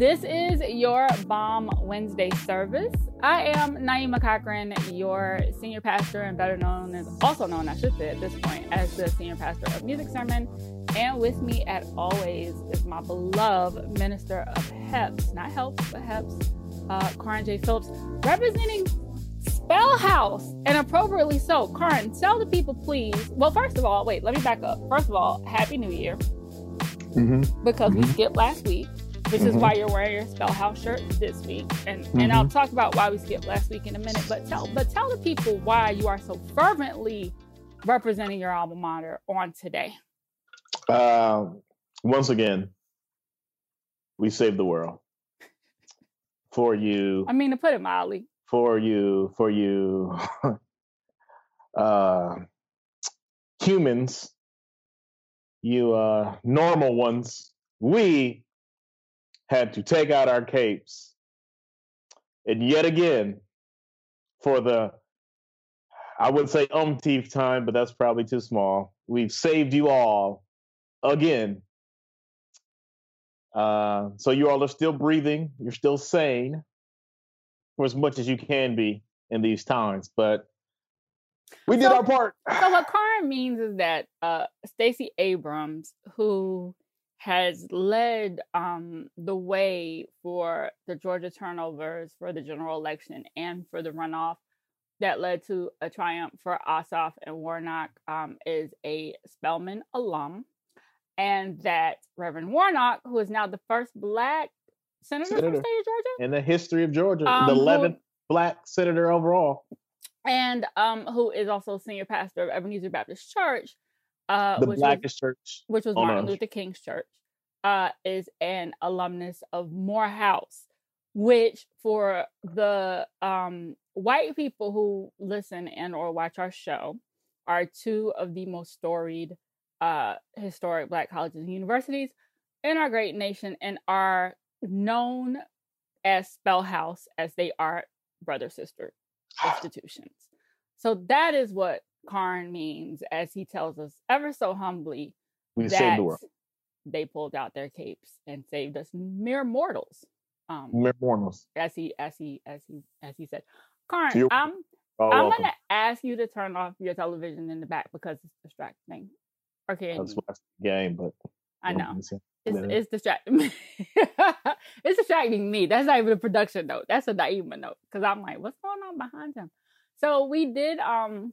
This is your Bomb Wednesday service. I am Naima Cochrane, your senior pastor, and better known as, also known, I should say at this point, as the senior pastor of Music Sermon. And with me, at always, is my beloved minister of HEPS, not HELPS, but HEPS, uh, Karin J. Phillips, representing Spell House, and appropriately so. Karin, tell the people, please. Well, first of all, wait, let me back up. First of all, Happy New Year. Mm-hmm. Because mm-hmm. we skipped last week which mm-hmm. is why you're wearing your Spell House shirt this week. And mm-hmm. and I'll talk about why we skipped last week in a minute. But tell but tell the people why you are so fervently representing your alma mater on today. Uh, once again, we saved the world for you. I mean, to put it mildly, for you, for you, uh, humans, you uh, normal ones. We had to take out our capes. And yet again, for the, I would say umpteenth time, but that's probably too small. We've saved you all again. Uh, so you all are still breathing. You're still sane for as much as you can be in these times. But we did so, our part. So what Karin means is that uh, Stacey Abrams, who has led um, the way for the Georgia turnovers for the general election and for the runoff that led to a triumph for Ossoff and Warnock um, is a Spelman alum. And that Reverend Warnock, who is now the first black senator, senator. from the state of Georgia. In the history of Georgia, um, the 11th who, black senator overall. And um, who is also senior pastor of Ebenezer Baptist Church, uh, the blackest was, church, which was Martin Luther King's church, uh, is an alumnus of Morehouse, which for the um, white people who listen and or watch our show are two of the most storied uh, historic Black colleges and universities in our great nation, and are known as Spellhouse as they are brother sister institutions. So that is what Karin means as he tells us ever so humbly we saved the world. They pulled out their capes and saved us mere mortals. Um, mere mortals. As he as he as he as he said. Karin, I'm I'm welcome. gonna ask you to turn off your television in the back because it's distracting. Okay. That's watch the game, but I know. It's, it's distracting me. it's distracting me. That's not even a production note. That's a Naima note. Because I'm like, what's going on behind him? So we did um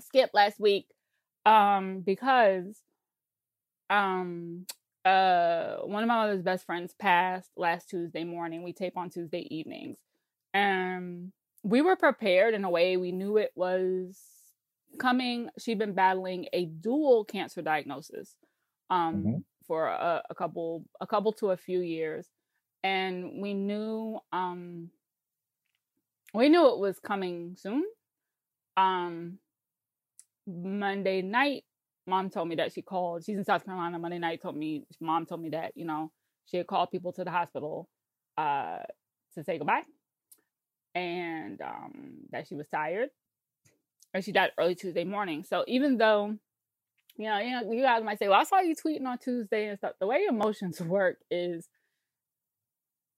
skip last week um because um uh one of my mother's best friends passed last Tuesday morning. We tape on Tuesday evenings. And we were prepared in a way we knew it was coming. She'd been battling a dual cancer diagnosis um mm-hmm. for a, a couple a couple to a few years. And we knew um we knew it was coming soon. Um Monday night, mom told me that she called. She's in South Carolina. Monday night told me mom told me that you know she had called people to the hospital uh, to say goodbye, and um, that she was tired, and she died early Tuesday morning. So even though you know, you know, you guys might say, "Well, I saw you tweeting on Tuesday and stuff." The way emotions work is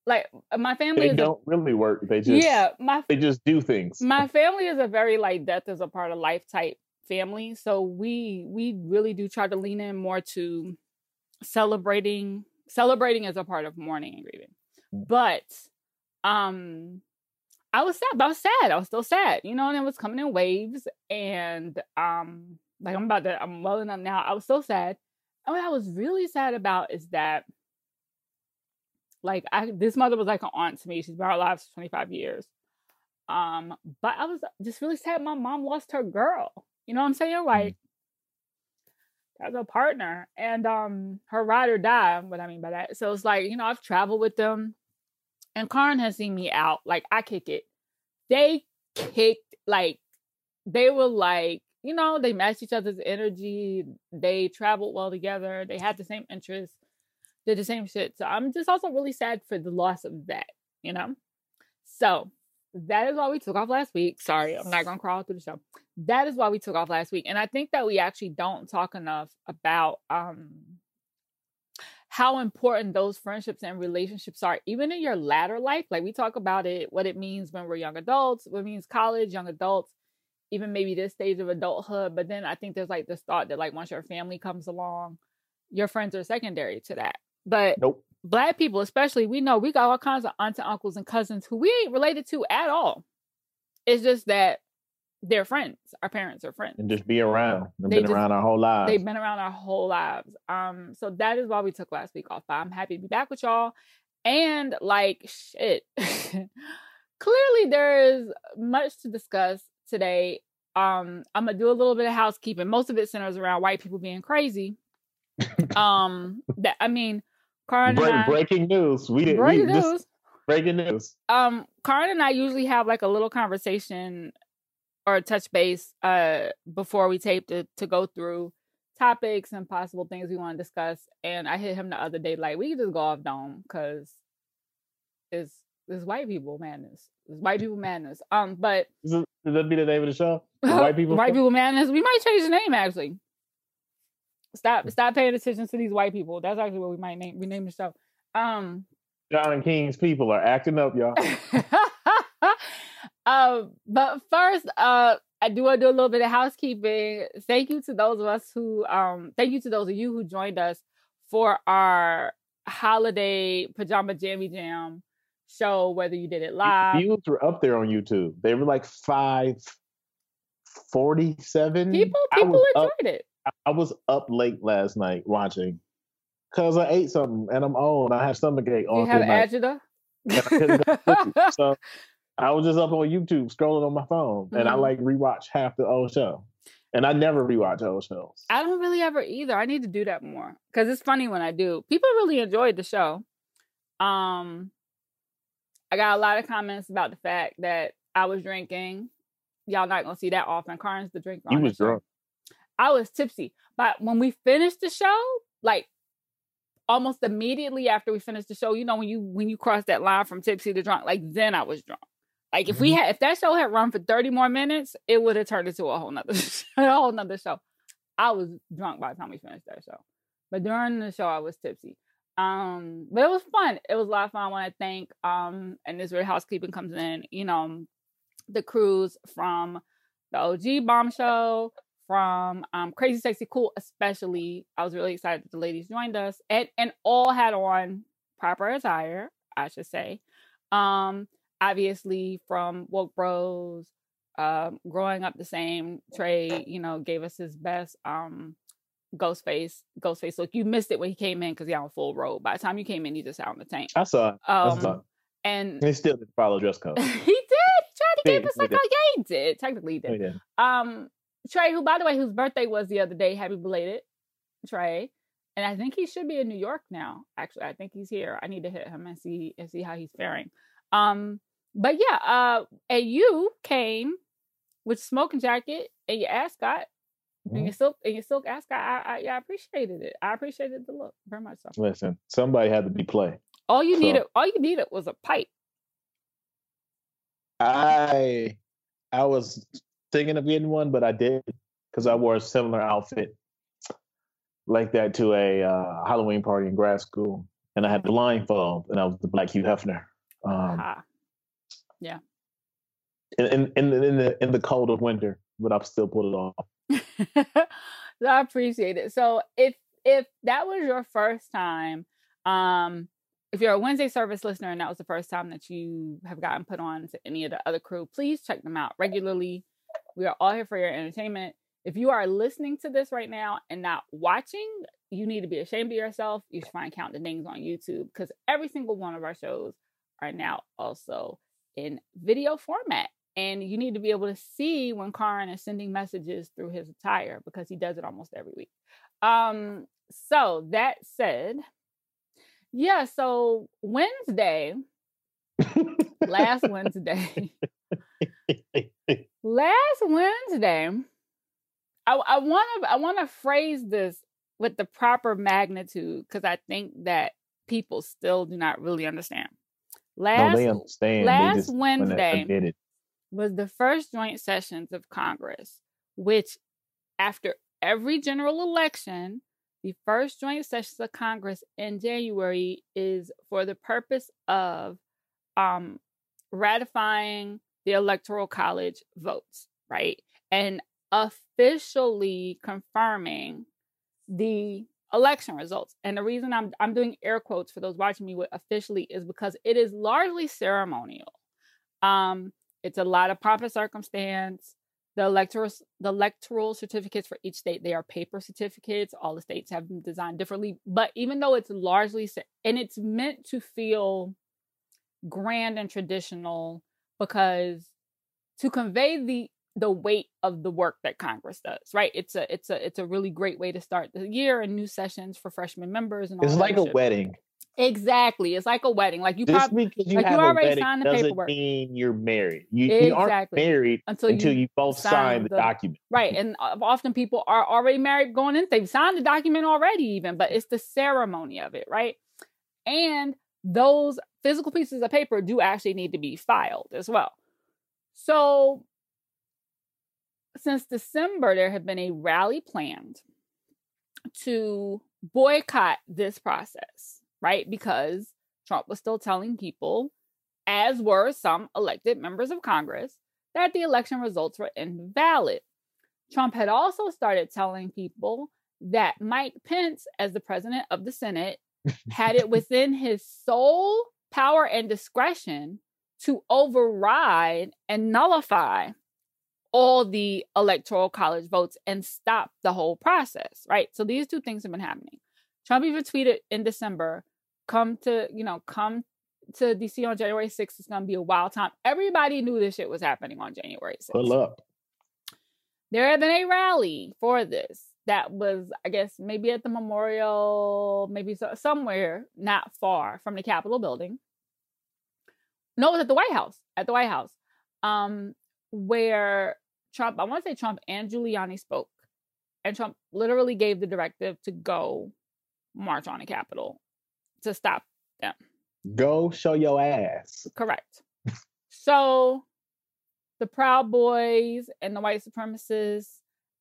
like my family they don't a, really work. They just yeah, my they just do things. My family is a very like death is a part of life type family, so we we really do try to lean in more to celebrating celebrating as a part of mourning and grieving. Mm. But um I was sad. I was sad. I was still sad, you know, and it was coming in waves. And um, like I'm about to, I'm welling up now. I was so sad. And what I was really sad about is that, like, I this mother was like an aunt to me. She's been our lives for 25 years. Um, but I was just really sad. My mom lost her girl. You know what I'm saying? Mm. Like, as a partner, and um, her ride or die. What I mean by that. So it's like, you know, I've traveled with them and Karin has seen me out. Like I kick it. They kicked like they were like, you know, they matched each other's energy. They traveled well together. They had the same interests, did the same shit. So I'm just also really sad for the loss of that, you know? So that is why we took off last week. Sorry, I'm not gonna crawl through the show. That is why we took off last week. And I think that we actually don't talk enough about um how important those friendships and relationships are, even in your latter life. Like we talk about it, what it means when we're young adults, what means college, young adults, even maybe this stage of adulthood. But then I think there's like this thought that like once your family comes along, your friends are secondary to that. But nope. Black people, especially, we know we got all kinds of aunts and uncles and cousins who we ain't related to at all. It's just that they're friends. Our parents are friends. And just be around. They've they been just, around our whole lives. They've been around our whole lives. Um, so that is why we took last week off. But I'm happy to be back with y'all. And like shit. Clearly there is much to discuss today. Um, I'm gonna do a little bit of housekeeping. Most of it centers around white people being crazy. um, that I mean, Karin Break, I, breaking news. We didn't breaking we, news. This, breaking news. Um, Karin and I usually have like a little conversation or touch base uh before we tape to to go through topics and possible things we want to discuss. And I hit him the other day like we can just go off dome because it's it's white people madness. It's white people madness. Um, but does that be the name of the show? White people, white people madness. We might change the name actually. Stop, stop paying attention to these white people. That's actually what we might name rename the show. Um, John and King's people are acting up, y'all. Um, but first, uh, I do want to do a little bit of housekeeping. Thank you to those of us who, um, thank you to those of you who joined us for our holiday pajama jammy jam show. Whether you did it live, views were up there on YouTube. They were like five forty-seven. People, people enjoyed up, it. I was up late last night watching because I ate something and I'm old. I have stomach ache. On you have agita. so I was just up on YouTube scrolling on my phone, mm-hmm. and I mm-hmm. like rewatch half the old show. And I never rewatch old shows. I don't really ever either. I need to do that more because it's funny when I do. People really enjoyed the show. Um, I got a lot of comments about the fact that I was drinking. Y'all not gonna see that often. Karin's the drinker. You was drunk. I was tipsy, but when we finished the show, like almost immediately after we finished the show, you know when you when you cross that line from tipsy to drunk, like then I was drunk. Like if we mm-hmm. had if that show had run for 30 more minutes, it would have turned into a whole nother a whole nother show. I was drunk by the time we finished that show. But during the show I was tipsy. Um, but it was fun. It was a lot of fun. I want to thank um and this is where housekeeping comes in, you know, the crews from the OG bomb show, from um Crazy Sexy Cool, especially. I was really excited that the ladies joined us and and all had on proper attire, I should say. Um obviously from Woke Bros, um, growing up the same, Trey, you know, gave us his best um Ghostface, Ghostface look. You missed it when he came in because he on full robe. By the time you came in, he just out in the tank. I saw it. Um, I saw it. And he still didn't follow dress code. he did. He tried to give us like, oh yeah, he did. Technically, he did. He did. Um, Trey, who by the way, whose birthday was the other day, happy belated, Trey. And I think he should be in New York now. Actually, I think he's here. I need to hit him and see and see how he's faring. Um, but yeah, uh, and you came with smoking jacket and your ascot mm-hmm. and your silk and your silk ascot. I, I, I appreciated it. I appreciated the look very much. So. Listen, somebody had to be play. All you so. needed, all you needed was a pipe. I, I was thinking of getting one, but I did because I wore a similar outfit like that to a uh, Halloween party in grad school, and I had the blindfold, and I was the Black Hugh Hefner. Um, uh-huh. Yeah. In, in in in the in the cold of winter, but I've still pulled it off. I appreciate it. So if if that was your first time, um, if you're a Wednesday service listener and that was the first time that you have gotten put on to any of the other crew, please check them out regularly. We are all here for your entertainment. If you are listening to this right now and not watching, you need to be ashamed of yourself. You should find Count the Dings on YouTube because every single one of our shows are now also in video format. And you need to be able to see when Karin is sending messages through his attire because he does it almost every week. Um, so that said, yeah, so Wednesday, last Wednesday, last Wednesday, I want to I want to phrase this with the proper magnitude because I think that people still do not really understand. Last, no, they understand. Last they just, Wednesday was the first joint sessions of Congress, which after every general election, the first joint sessions of Congress in January is for the purpose of um, ratifying the Electoral College votes, right? And officially confirming the election results. And the reason I'm I'm doing air quotes for those watching me with officially is because it is largely ceremonial. Um, it's a lot of pomp and circumstance. The electoral the electoral certificates for each state they are paper certificates. All the states have them designed differently, but even though it's largely and it's meant to feel grand and traditional because to convey the the weight of the work that Congress does, right? It's a it's a it's a really great way to start the year and new sessions for freshman members and all It's like a wedding. Exactly. It's like a wedding. Like you Just probably because you, like have you already wedding signed the doesn't paperwork. mean you're married. You, exactly. you aren't married until, until you, you, both sign the, the, document. Right. And often people are already married going in. They've signed the document already, even, but it's the ceremony of it, right? And those physical pieces of paper do actually need to be filed as well. So since December, there have been a rally planned to boycott this process, right? Because Trump was still telling people, as were some elected members of Congress, that the election results were invalid. Trump had also started telling people that Mike Pence, as the president of the Senate, had it within his sole power and discretion to override and nullify all the electoral college votes and stop the whole process, right? So these two things have been happening. Trump even tweeted in December, come to, you know, come to DC on January 6th. It's going to be a wild time. Everybody knew this shit was happening on January 6th. Pull up. There had been a rally for this that was, I guess, maybe at the memorial, maybe so, somewhere not far from the Capitol building. No, it was at the White House. At the White House. Um, where Trump, I want to say Trump and Giuliani spoke, and Trump literally gave the directive to go march on the Capitol to stop them. Go show your ass. Correct. so the Proud Boys and the white supremacists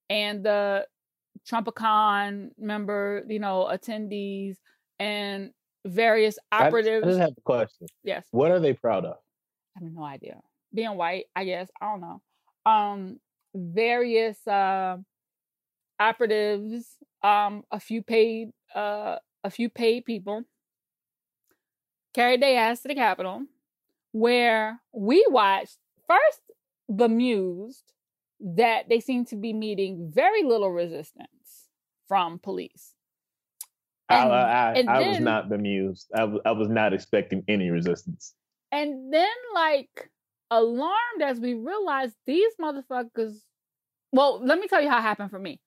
and the Trumpicon member, you know, attendees and various operatives. I just have a question. Yes. What are they proud of? I have no idea being white, I guess. I don't know. Um, various uh, operatives, um, a few paid, uh, a few paid people carried their ass to the Capitol, where we watched first bemused that they seem to be meeting very little resistance from police. And, I, I, I then, was not bemused. I, I was not expecting any resistance. And then, like, alarmed as we realized these motherfuckers. Well, let me tell you how it happened for me.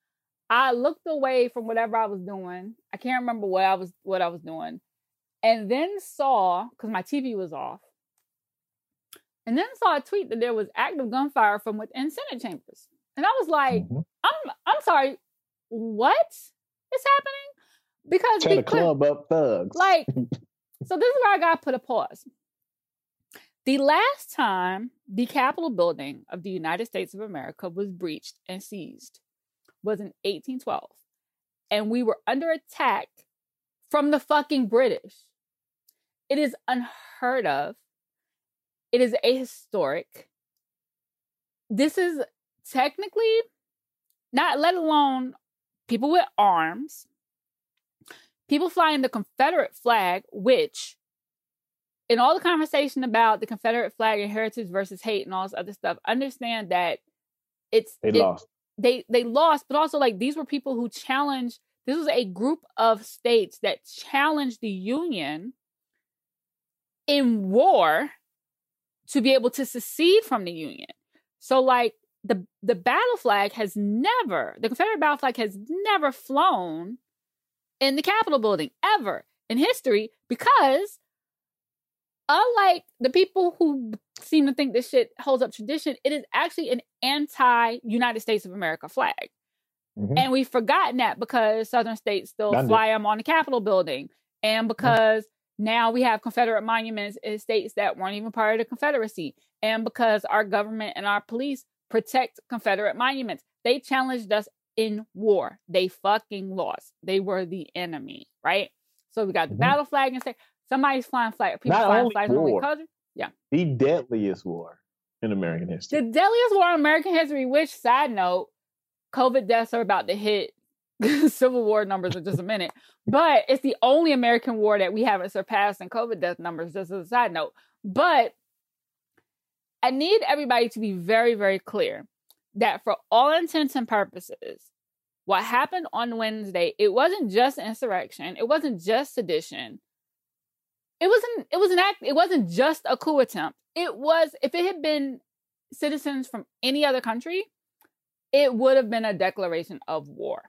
I looked away from whatever I was doing. I can't remember what I was what I was doing, and then saw because my TV was off, and then saw a tweet that there was active gunfire from within Senate chambers, and I was like, mm-hmm. "I'm I'm sorry, what is happening?" Because trying to club up thugs, like. so this is where I got put a pause. The last time the Capitol building of the United States of America was breached and seized was in 1812. And we were under attack from the fucking British. It is unheard of. It is ahistoric. This is technically not let alone people with arms, people flying the Confederate flag, which in all the conversation about the Confederate flag and heritage versus hate and all this other stuff, understand that it's they it, lost. They they lost, but also like these were people who challenged. This was a group of states that challenged the Union in war to be able to secede from the Union. So like the the battle flag has never the Confederate battle flag has never flown in the Capitol building ever in history because unlike the people who seem to think this shit holds up tradition, it is actually an anti-United States of America flag. Mm-hmm. And we've forgotten that because Southern states still fly them on the Capitol building. And mm-hmm. because mm-hmm. Now we have Confederate monuments in states that weren't even part of the Confederacy. And because our government and our police protect Confederate monuments. They challenged us in war. They fucking lost. They were the enemy, right? So we got the mm-hmm. battle flag and say somebody's flying flag. People Not flying flags war, color. Yeah. The deadliest war in American history. The deadliest war in American history, which side note, COVID deaths are about to hit Civil War numbers in just a minute. But it's the only American war that we haven't surpassed in COVID death numbers, just as a side note. But I need everybody to be very, very clear that for all intents and purposes, what happened on Wednesday, it wasn't just insurrection, it wasn't just sedition. It wasn't it was an act, it wasn't just a coup attempt. It was if it had been citizens from any other country, it would have been a declaration of war.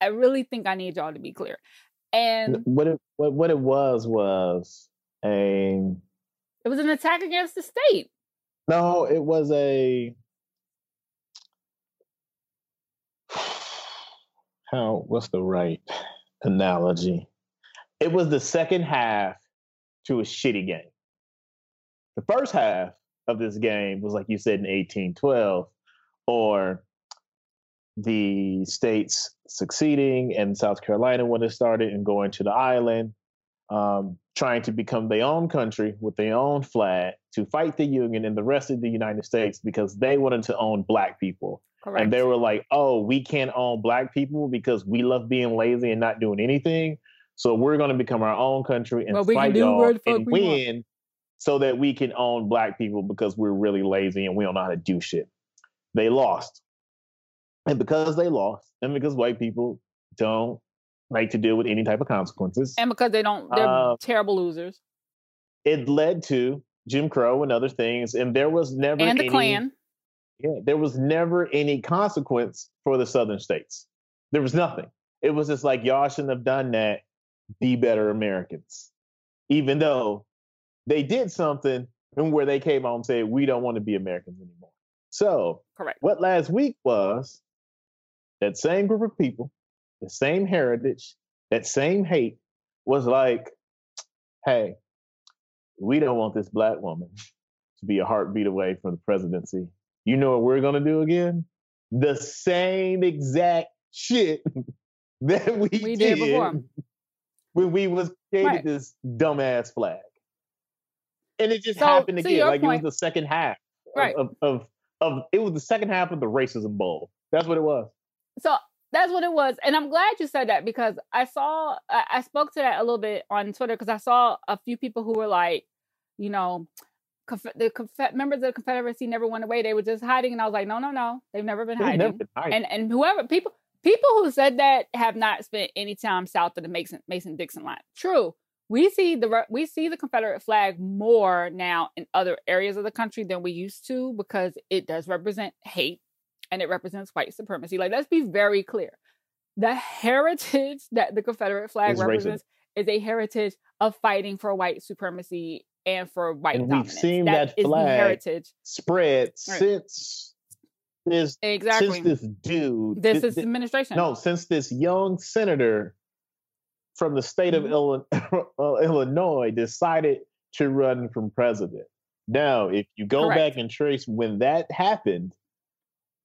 I really think I need y'all to be clear. And what it what, what it was was a it was an attack against the state. No, it was a how what's the right analogy? It was the second half to a shitty game. The first half of this game was like you said in 1812 or the states succeeding and South Carolina when it started and going to the island um, trying to become their own country with their own flag to fight the Union and the rest of the United States because they wanted to own black people. Correct. And they were like, oh, we can't own black people because we love being lazy and not doing anything. So we're going to become our own country and well, fight y'all and win so that we can own black people because we're really lazy and we don't know how to do shit. They lost. And because they lost, and because white people don't like to deal with any type of consequences. And because they don't, they're uh, terrible losers. It led to Jim Crow and other things, and there was never and the any, Klan. Yeah, there was never any consequence for the Southern states. There was nothing. It was just like y'all shouldn't have done that. Be better Americans, even though they did something and where they came on and said we don't want to be Americans anymore. So, correct. What last week was that same group of people the same heritage, that same hate was like, hey, we don't want this black woman to be a heartbeat away from the presidency. You know what we're gonna do again? The same exact shit that we, we did, did when we was created right. this dumbass flag. And it just so, happened again. Like point, it was the second half right. of, of, of, of it was the second half of the racism bowl. That's what it was. So that's what it was, and I'm glad you said that because I saw I, spoke to that a little bit on Twitter because I saw a few people who were like, you know, the members of the Confederacy never went away; they were just hiding, and I was like, no, no, no, they've never been hiding. Never been hiding. And and whoever people people who said that have not spent any time south of the Mason Mason Dixon line. True, we see the we see the Confederate flag more now in other areas of the country than we used to because it does represent hate and it represents white supremacy. Like, let's be very clear. The heritage that the Confederate flag it's represents racist. is a heritage of fighting for white supremacy and for white and dominance. We've seen that, that flag heritage spread right. since this exactly since this dude this, this is administration. No, since this young senator from the state mm-hmm. of Illinois decided to run from president. Now, if you go Correct. back and trace when that happened,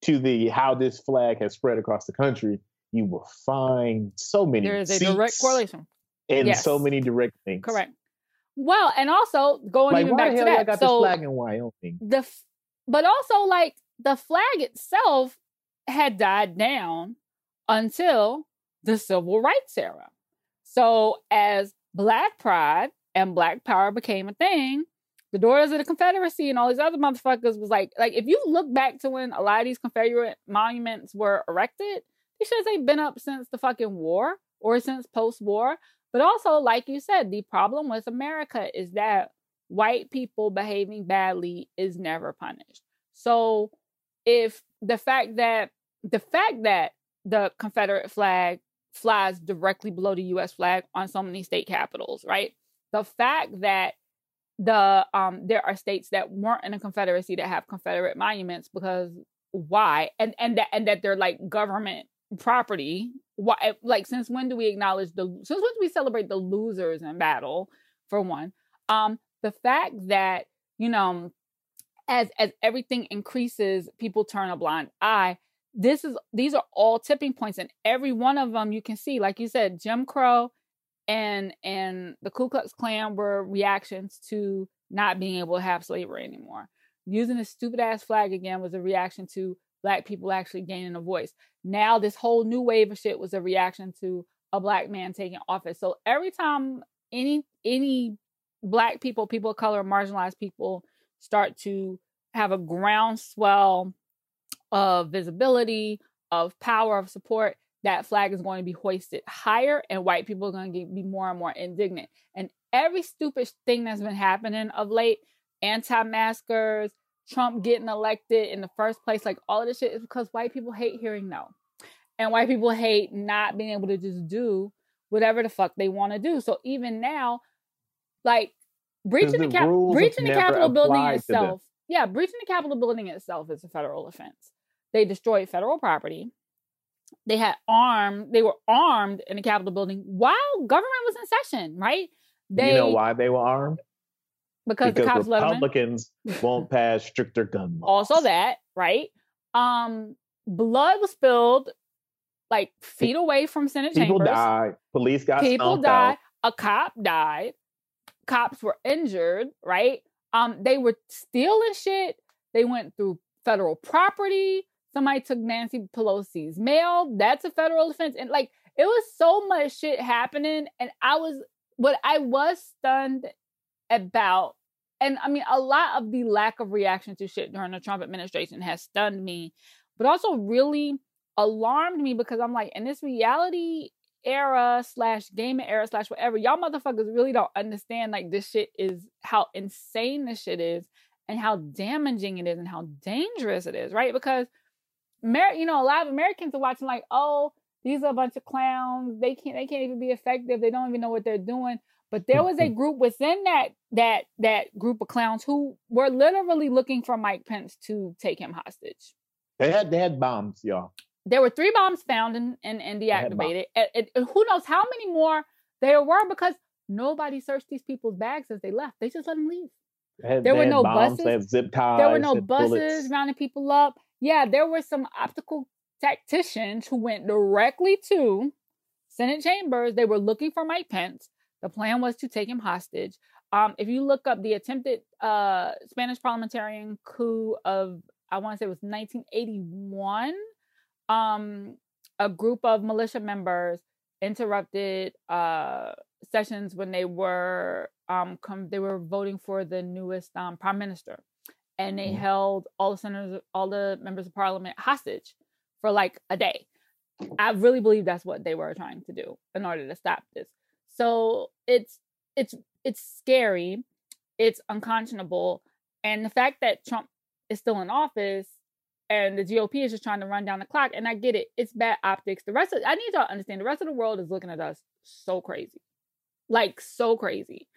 to the how this flag has spread across the country, you will find so many. There is a direct correlation. And yes. so many direct things. Correct. Well, and also going Like, even back to that. so flag in Wyoming? the f- but also like the flag itself had died down until the civil rights era. So as black pride and black power became a thing, the Daughters of the Confederacy and all these other motherfuckers was like like if you look back to when a lot of these Confederate monuments were erected, these shits ain't been up since the fucking war or since post-war. But also, like you said, the problem with America is that white people behaving badly is never punished. So if the fact that the fact that the Confederate flag flies directly below the US flag on so many state capitals, right? The fact that the um there are states that weren't in a confederacy that have confederate monuments because why? And and that and that they're like government property. Why eh, like since when do we acknowledge the since when do we celebrate the losers in battle for one? Um the fact that you know as as everything increases people turn a blind eye. This is these are all tipping points and every one of them you can see like you said jim crow and and the ku klux klan were reactions to not being able to have slavery anymore. Using a stupid ass flag again was a reaction to black people actually gaining a voice. Now this whole new wave of shit was a reaction to a black man taking office. So every time any any black people people of color marginalized people start to have a groundswell of visibility of power of support that flag is going to be hoisted higher and white people are going to be more and more indignant. And every stupid thing that's been happening of late anti-maskers trump getting elected in the first place like all of this shit is because white people hate hearing no. And white people hate not being able to just do whatever the fuck they want to do. So even now like breaching the, cap- breaching the capitol building applied to them. itself yeah breaching the capitol building itself is a federal offense. They destroyed federal property they had armed they were armed in the capitol building while government was in session right they you know why they were armed? because, the cops let them. Republicans won't pass stricter gun laws. also that right um blood was spilled like feet away from senate people chambers People died. Police got people died out. a cop died cops were injured right um they were stealing shit they went through federal property somebody took nancy pelosi's. Mail that's a federal offense. And like it was so much shit happening and i was what i was stunned about and i mean a lot of the lack of reaction to shit during the trump administration has stunned me but also really alarmed me because i'm like in this reality era slash gaming era slash whatever y'all motherfuckers really don't understand like this shit is how insane this shit is and how damaging it is and how dangerous it is right? Because Amer- you know a lot of americans are watching like oh these are a bunch of clowns they can't they can't even be effective they don't even know what they're doing but there was a mm-hmm. group within that that that group of clowns who were literally looking for mike pence to take him hostage They had they had bombs, y'all. there were three bombs found and, and, and deactivated. And, and- and who knows how many more there were because nobody searched these people's bags as they left. They just let them leave. Had, There were no bombs, buses. They had zip ties. there were no buses rounding people up. Yeah, there were some optical tacticians who went directly to Senate chambers. They were looking for Mike Pence. The plan was to take him hostage. Um, if you look up the attempted uh, Spanish parliamentarian coup of, I want to say it was 1981, um, a group of militia members interrupted uh, sessions when they were um, com- they were voting for the newest um, prime minister, and they Mhm. held all the senators, all the members of parliament hostage for like a day. I really believe that's what they were trying to do in order to stop this. So it's it's it's scary, it's unconscionable, and the fact that Trump is still in office and the GOP is just trying to run down the clock. And I get it, it's bad optics. The rest of I need y'all to understand the rest of the world is looking at us so crazy, like so crazy,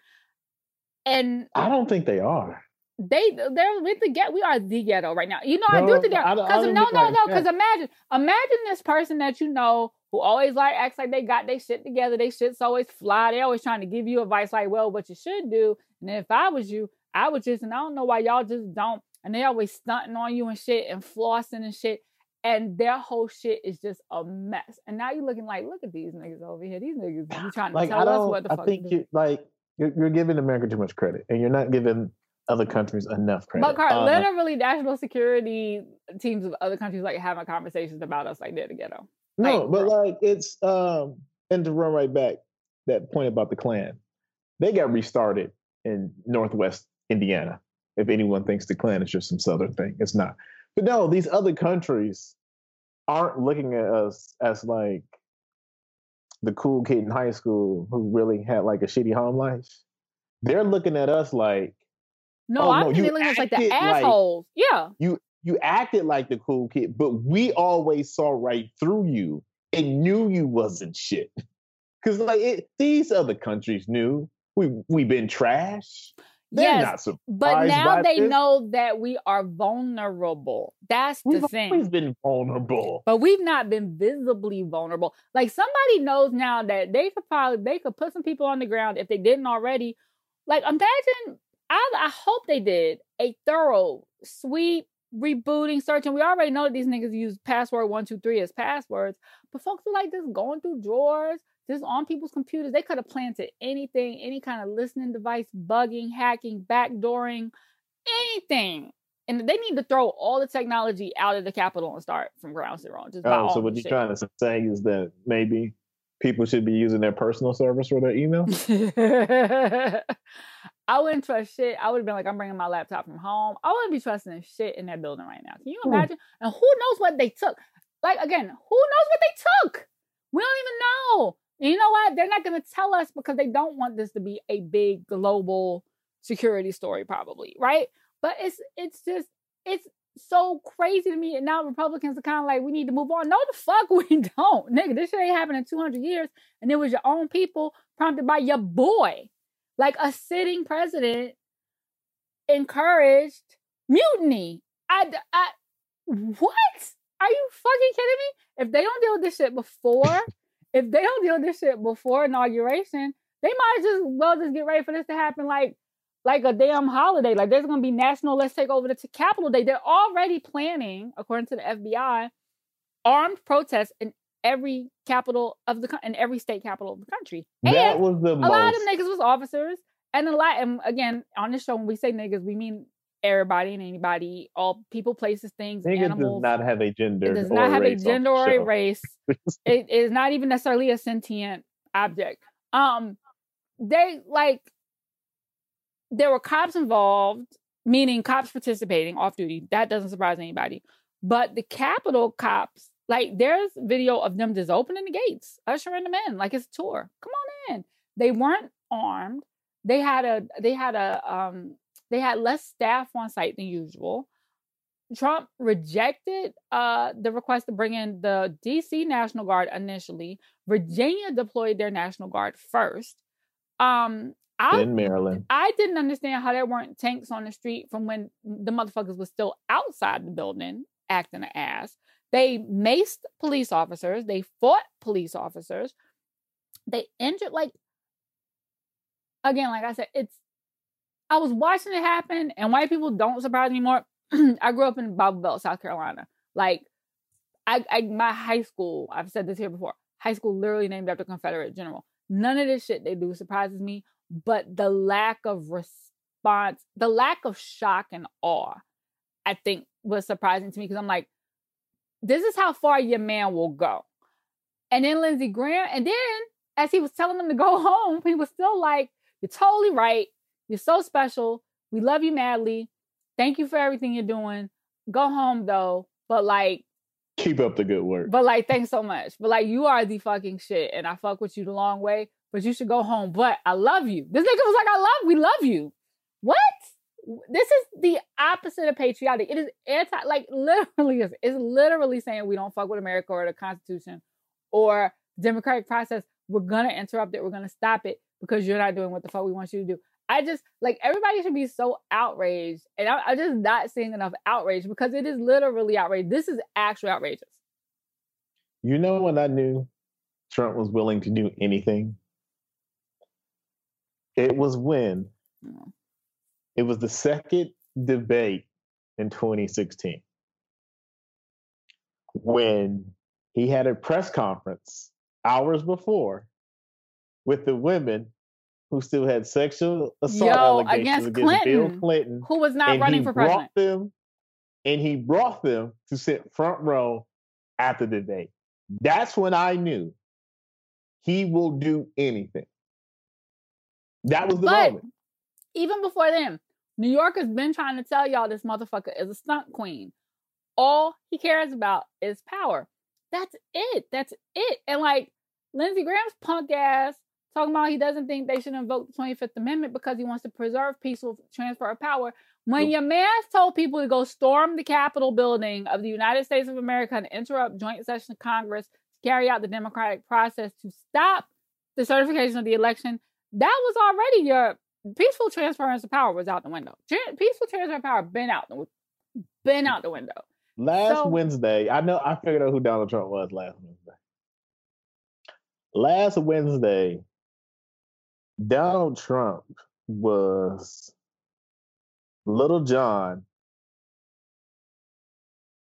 and I don't think they are. They they're with the get we are the ghetto right now. You know I do No, think I I because no no no because that. imagine imagine this person that you know who always like acts like they got their shit together. They shit's always fly. They always trying to give you advice like, well, what you should do. And if I was you, I would just and I don't know why y'all just don't. And they always stunting on you and shit and flossing and shit. And their whole shit is just a mess. And now you're looking like, look at these niggas over here. These niggas be trying to Like tell I us what the I fuck think you like You're, you're giving America too much credit, and you're not giving other countries enough credit. But Car- uh, literally, national security teams of other countries like having conversations about us like they're the ghetto. No, like, but bro. like it's um, and to run right back that point about the Klan, they got restarted in Northwest Indiana. If anyone thinks the Klan is just some Southern thing, it's not. But no, these other countries aren't looking at us as like the cool kid in high school who really had like a shitty home life. They're looking at us like no, oh, I'm no, us like the assholes. Like, yeah. You you acted like the cool kid, but we always saw right through you and knew you wasn't shit. Cause like it, these other countries knew we we've been trash. They're yes, but now they this. know that we are vulnerable. That's we've the thing. We've been vulnerable, but we've not been visibly vulnerable. Like somebody knows now that they could probably they could put some people on the ground if they didn't already. Like imagine, I I hope they did a thorough, sweep, rebooting, searching. We already know that these niggas use password one two three as passwords, but folks are like just going through drawers, just on people's computers. They could have planted anything, any kind of listening device, bugging, hacking, backdooring, anything. And they need to throw all the technology out of the Capitol and start from ground zero. Just oh, so what you're trying to say is that maybe people should be using their personal service for their email? I wouldn't trust shit. I would have been like, I'm bringing my laptop from home. I wouldn't be trusting shit in that building right now. Can you hmm. imagine? And who knows what they took? Like again, who knows what they took? We don't even know. And you know what? They're not going to tell us because they don't want this to be a big global security story, probably, right? But it's it's just it's so crazy to me. And now Republicans are kind of like, we need to move on. No, the fuck we don't, nigga. This shit ain't happened in 200 years, and it was your own people prompted by your boy, like a sitting president encouraged mutiny. I, I, what? Are you fucking kidding me? If they don't deal with this shit before if they don't deal with this shit before inauguration, they might just well just get ready for this to happen like like a damn holiday. Like there's gonna be national let's take over the t- Capitol Day. They're already planning, according to the FBI, armed protests in every capital of the in every state capital of the country. And that was the a most... lot of them niggas was officers, and a lot. And again, on this show, when we say niggas, we mean everybody and anybody, all people, places, things, Nigga animals. does not have a gender. It does not have a gender or a race. it is not even necessarily a sentient object. Um, they like there were cops involved, meaning cops participating off duty. That doesn't surprise anybody. But the Capitol cops, like there's video of them just opening the gates, ushering them in, like it's a tour. Come on in. They weren't armed. They had a they had a um they had less staff on site than usual. Trump rejected uh, the request to bring in the DC National Guard initially. Virginia deployed their National Guard first. Um, I, in Maryland. I didn't understand how there weren't tanks on the street from when the motherfuckers was still outside the building acting an ass. They maced police officers. They fought police officers. They injured like again, like I said, it's I was watching it happen, and white people don't surprise me more. I grew up in Bible Belt, South Carolina. Like, I, I, my high school, I've said this here before, high school literally named after Confederate general. None of this shit they do surprises me, but the lack of response, the lack of shock and awe, I think was surprising to me because I'm like, this is how far your man will go. And then Lindsey Graham, and then as he was telling them to go home, he was still like, You're totally right. You're so special. We love you madly. Thank you for everything you're doing. Go home though. But like keep up the good work. But like thanks so much. But like you are the fucking shit and I fuck with you the long way, but you should go home. But I love you. This nigga was like I love we love you. What? This is the opposite of patriotic. It is anti like literally is it's literally saying we don't fuck with America or the Constitution or democratic process. We're gonna interrupt it. We're gonna stop it because you're not doing what the fuck we want you to do. I just like everybody should be so outraged, and I, am just not seeing enough outrage because it is literally outrage. This is actually outrageous. You know when I knew Trump was willing to do anything? It was when mm. It was the second debate in 2016 when he had a press conference hours before with the women who still had sexual assault Yo, allegations against, against Clinton, Bill Clinton, who was not running for president. Them, and he brought them to sit front row after the debate. That's when I knew he will do anything. That was the but moment. Even before then, New York has been trying to tell y'all this motherfucker is a stunt queen. All he cares about is power. That's it. That's it. And like Lindsey Graham's punk ass talking about he doesn't think they should invoke the 25th Amendment because he wants to preserve peaceful transfer of power. When your man told people to go storm the Capitol building of the United States of America and interrupt joint session of Congress to carry out the democratic process to stop the certification of the election, that was already your peaceful transference of power was out the window. Peaceful transfer of power been out the been out the window. Last so, Wednesday, I know I figured out who Donald Trump was last Wednesday. Last Wednesday, Donald Trump was Lil Jon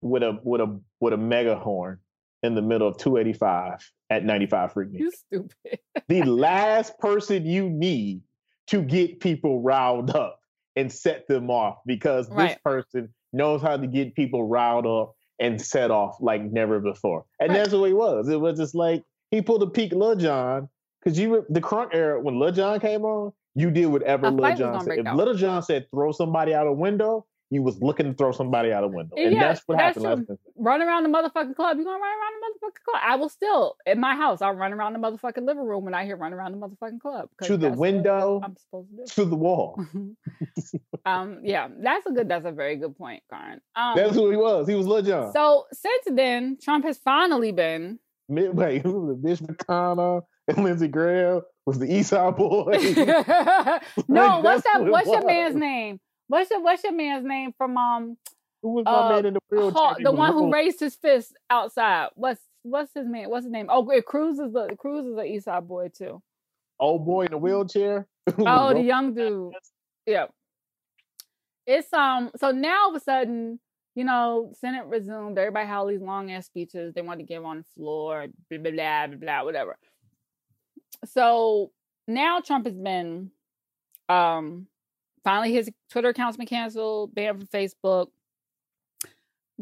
with a with a with a mega horn in the middle of 285 at 95 Freaknik. You stupid. the last person you need to get people riled up and set them off because right. this person knows how to get people riled up and set off like never before. And right. that's what he was. It was just like he pulled a peak Lil Jon because you were the crunk era when Lil Jon came on. You did whatever Lil Jon said. If. Lil Jon said throw somebody out a window, he was looking to throw somebody out a window. And yeah, that's what that's happened last Run around the motherfucking club. You gonna run around the motherfucking club? I will still in my house. I'll run around the motherfucking living room when I hear run around the motherfucking club. To the window. I'm supposed to do. To the wall. um. Yeah, that's a good. That's a very good point, Karin. Um, that's who he was. He was Lil Jon. So since then, Trump has finally been. Midway, who was it? Mitch McConnell and Lindsey Graham was the East Side Boy. no, like, what's that? What's your man's name? What's your What's your man's name from um? Who was my uh, man in the wheelchair? the one who raised his fist outside. What's What's his name? What's his name? Oh, Cruz is the Cruz is the East Side boy too. Old boy in the wheelchair. oh, the young dude. Yeah. It's um. So now all of a sudden, you know, Senate resumed. Everybody had all these long ass speeches they wanted to give on the floor. Blah blah blah blah blah. Whatever. So now Trump has been um Finally, his Twitter account's been canceled, banned from Facebook.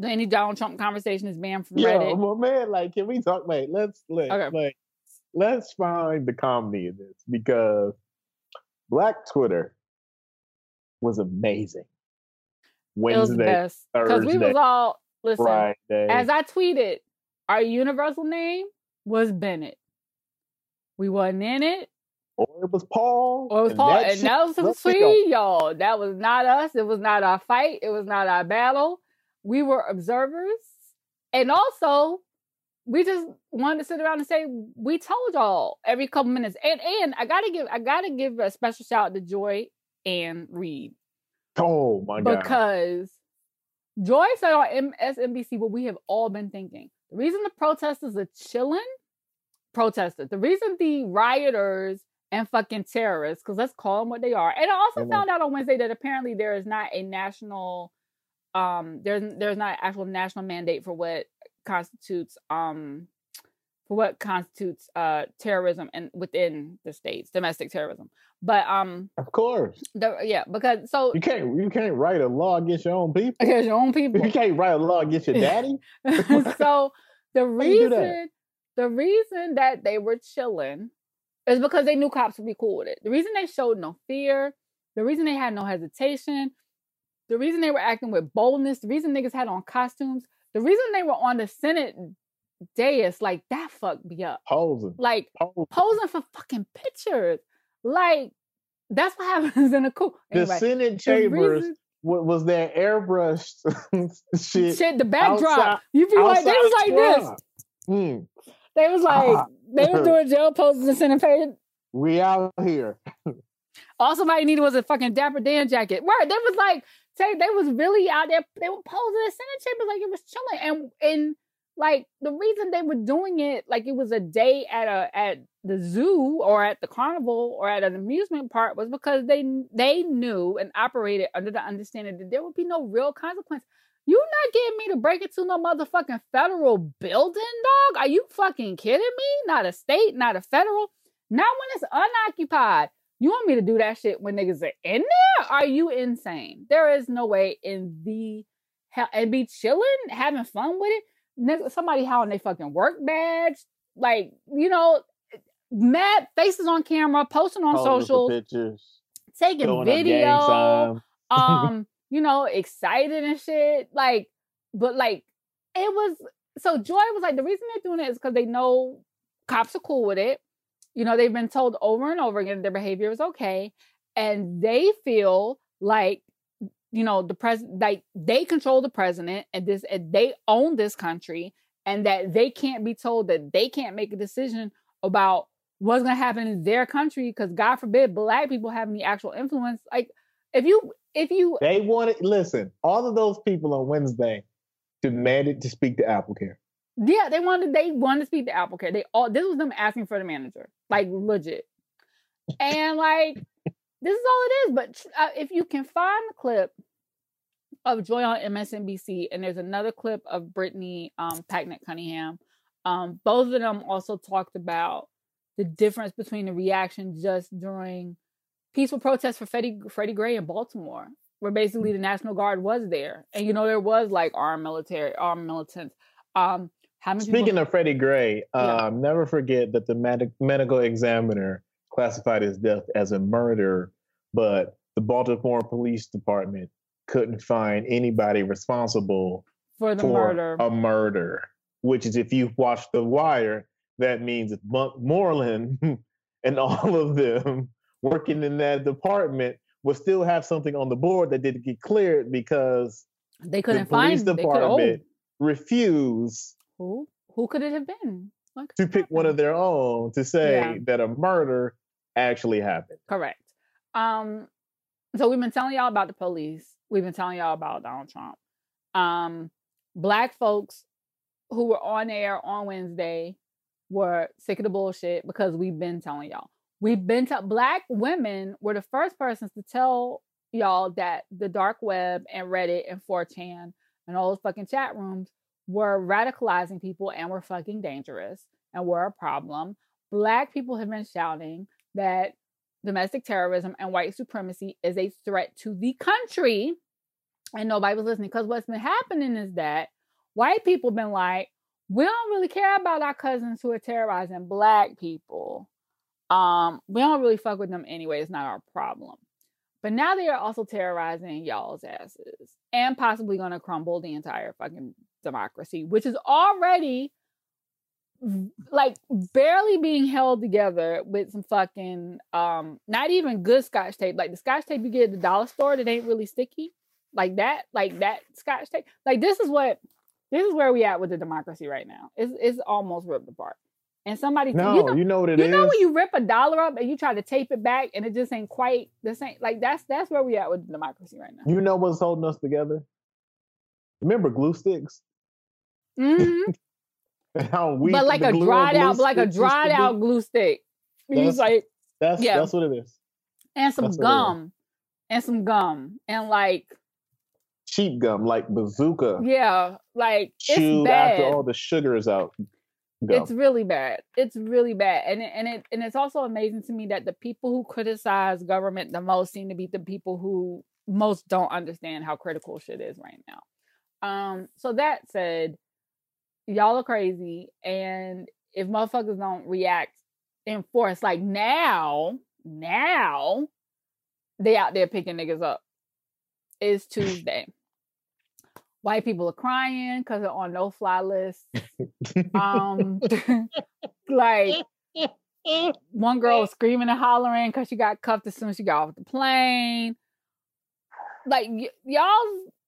Any Donald Trump conversation is banned from Reddit. Yo, well, man, like, can we talk? Wait, let's let, okay. like, let's find the comedy in this because Black Twitter was amazing. Wednesday, because we was all listen. Friday. As I tweeted, our universal name was Bennett. We wasn't in it. Or it was Paul. Or it was Paul. And that was some sweet, y'all. That was not us. It was not our fight. It was not our battle. We were observers. And also, we just wanted to sit around and say, we told y'all every couple minutes. And and I gotta give I gotta give a special shout out to Joy Ann Reid. Oh my god. Because Joy said on MSNBC what we have all been thinking. The reason the protesters are chilling, protesters. The reason the rioters and fucking terrorists, because let's call them what they are. And I also mm-hmm. found out on Wednesday that apparently there is not a national, um, there's there's not actual national mandate for what constitutes um for what constitutes uh terrorism and within the states, domestic terrorism. But um, of course, the, yeah, because so you can't you can't write a law against your own people. Against your own people, you can't write a law against your daddy. so the reason the reason that they were chilling it's because they knew cops would be cool with it. The reason they showed no fear, the reason they had no hesitation, the reason they were acting with boldness, the reason niggas had on costumes, the reason they were on the Senate dais, like that fucked me up. Posing. Like posing, posing for fucking pictures. Like that's what happens in a coup. Anyway, the Senate chambers reason, was that airbrushed shit. Shit, the backdrop. Outside, you be like, they was like this. Mm. They was like, they was doing jail poses and sending page. We out here. All somebody needed was a fucking Dapper Dan jacket. Word, they was like, say they was really out there. They were posing in the Senate chambers like it was chilling, and and like the reason they were doing it like it was a day at a at the zoo or at the carnival or at an amusement park was because they they knew and operated under the understanding that there would be no real consequence. You not getting me to break it to no motherfucking federal building, dog? Are you fucking kidding me? Not a state, not a federal. Not when it's unoccupied. You want me to do that shit when niggas are in there? Are you insane? There is no way in the hell and be chilling, having fun with it. Somebody howling they fucking work badge, like you know, mad faces on camera, posting on social pictures, taking video, um, you know, excited and shit. Like, but like it was so Joy was like the reason they're doing it is because they know cops are cool with it. You know, they've been told over and over again their behavior is okay. And they feel like, you know, the president, like they control the president and this, and they own this country and that they can't be told that they can't make a decision about what's going to happen in their country because God forbid black people have any actual influence. Like, if you, if you, they wanted, listen, all of those people on Wednesday demanded to speak to Apple Care. Yeah, they wanted they wanted to speak to Apple Care. They all this was them asking for the manager, like legit. And like this is all it is. But uh, if you can find the clip of Joy on MSNBC, and there's another clip of Brittany um, Packnett Cunningham. Um, both of them also talked about the difference between the reaction just during peaceful protests for Freddie, Freddie Gray in Baltimore, where basically the National Guard was there, and you know there was like armed military, armed militants. Um, Speaking people... of Freddie Gray, yeah. um, never forget that the med- medical examiner classified his death as a murder, but the Baltimore Police Department couldn't find anybody responsible for the for murder. A murder, which is if you watch The Wire, that means it's Bunk Moreland and all of them working in that department would still have something on the board that didn't get cleared because they couldn't the police find department refused who? Who could it have been? to pick one of their own to say yeah. that a murder actually happened. Correct. Um, so we've been telling y'all about the police. We've been telling y'all about Donald Trump. Um, black folks who were on air on Wednesday were sick of the bullshit because we've been telling y'all. We've been to black women were the first persons to tell y'all that the dark web and Reddit and 4chan and all those fucking chat rooms were radicalizing people and were fucking dangerous and were a problem. Black people have been shouting that domestic terrorism and white supremacy is a threat to the country. And nobody was listening because what's been happening is that white people been like, we don't really care about our cousins who are terrorizing black people. Um, we don't really fuck with them anyway. It's not our problem. But now they are also terrorizing y'all's asses and possibly going to crumble the entire fucking democracy, which is already like barely being held together with some fucking um not even good scotch tape like the scotch tape you get at the dollar store that ain't really sticky like that like that scotch tape like this is what this is where we at with the democracy right now it's it's almost ripped apart and somebody no you know, you know what it you is. know when you rip a dollar up and you try to tape it back and it just ain't quite the same like that's that's where we at with democracy right now. You know what's holding us together? Remember glue sticks? Mm-hmm. how weak but like a dried out like a dried out glue stick. He's like that's yeah. that's what it is. And some that's gum. And some gum. And like cheap gum like bazooka. Yeah like chewed after all the sugar is out Go. It's really bad. It's really bad, and it, and it and it's also amazing to me that the people who criticize government the most seem to be the people who most don't understand how critical shit is right now. Um. So that said, y'all are crazy, and if motherfuckers don't react in force, like now, now they out there picking niggas up. It's Tuesday white people are crying because they're on no fly lists. um, like one girl was screaming and hollering because she got cuffed as soon as she got off the plane. Like y- y'all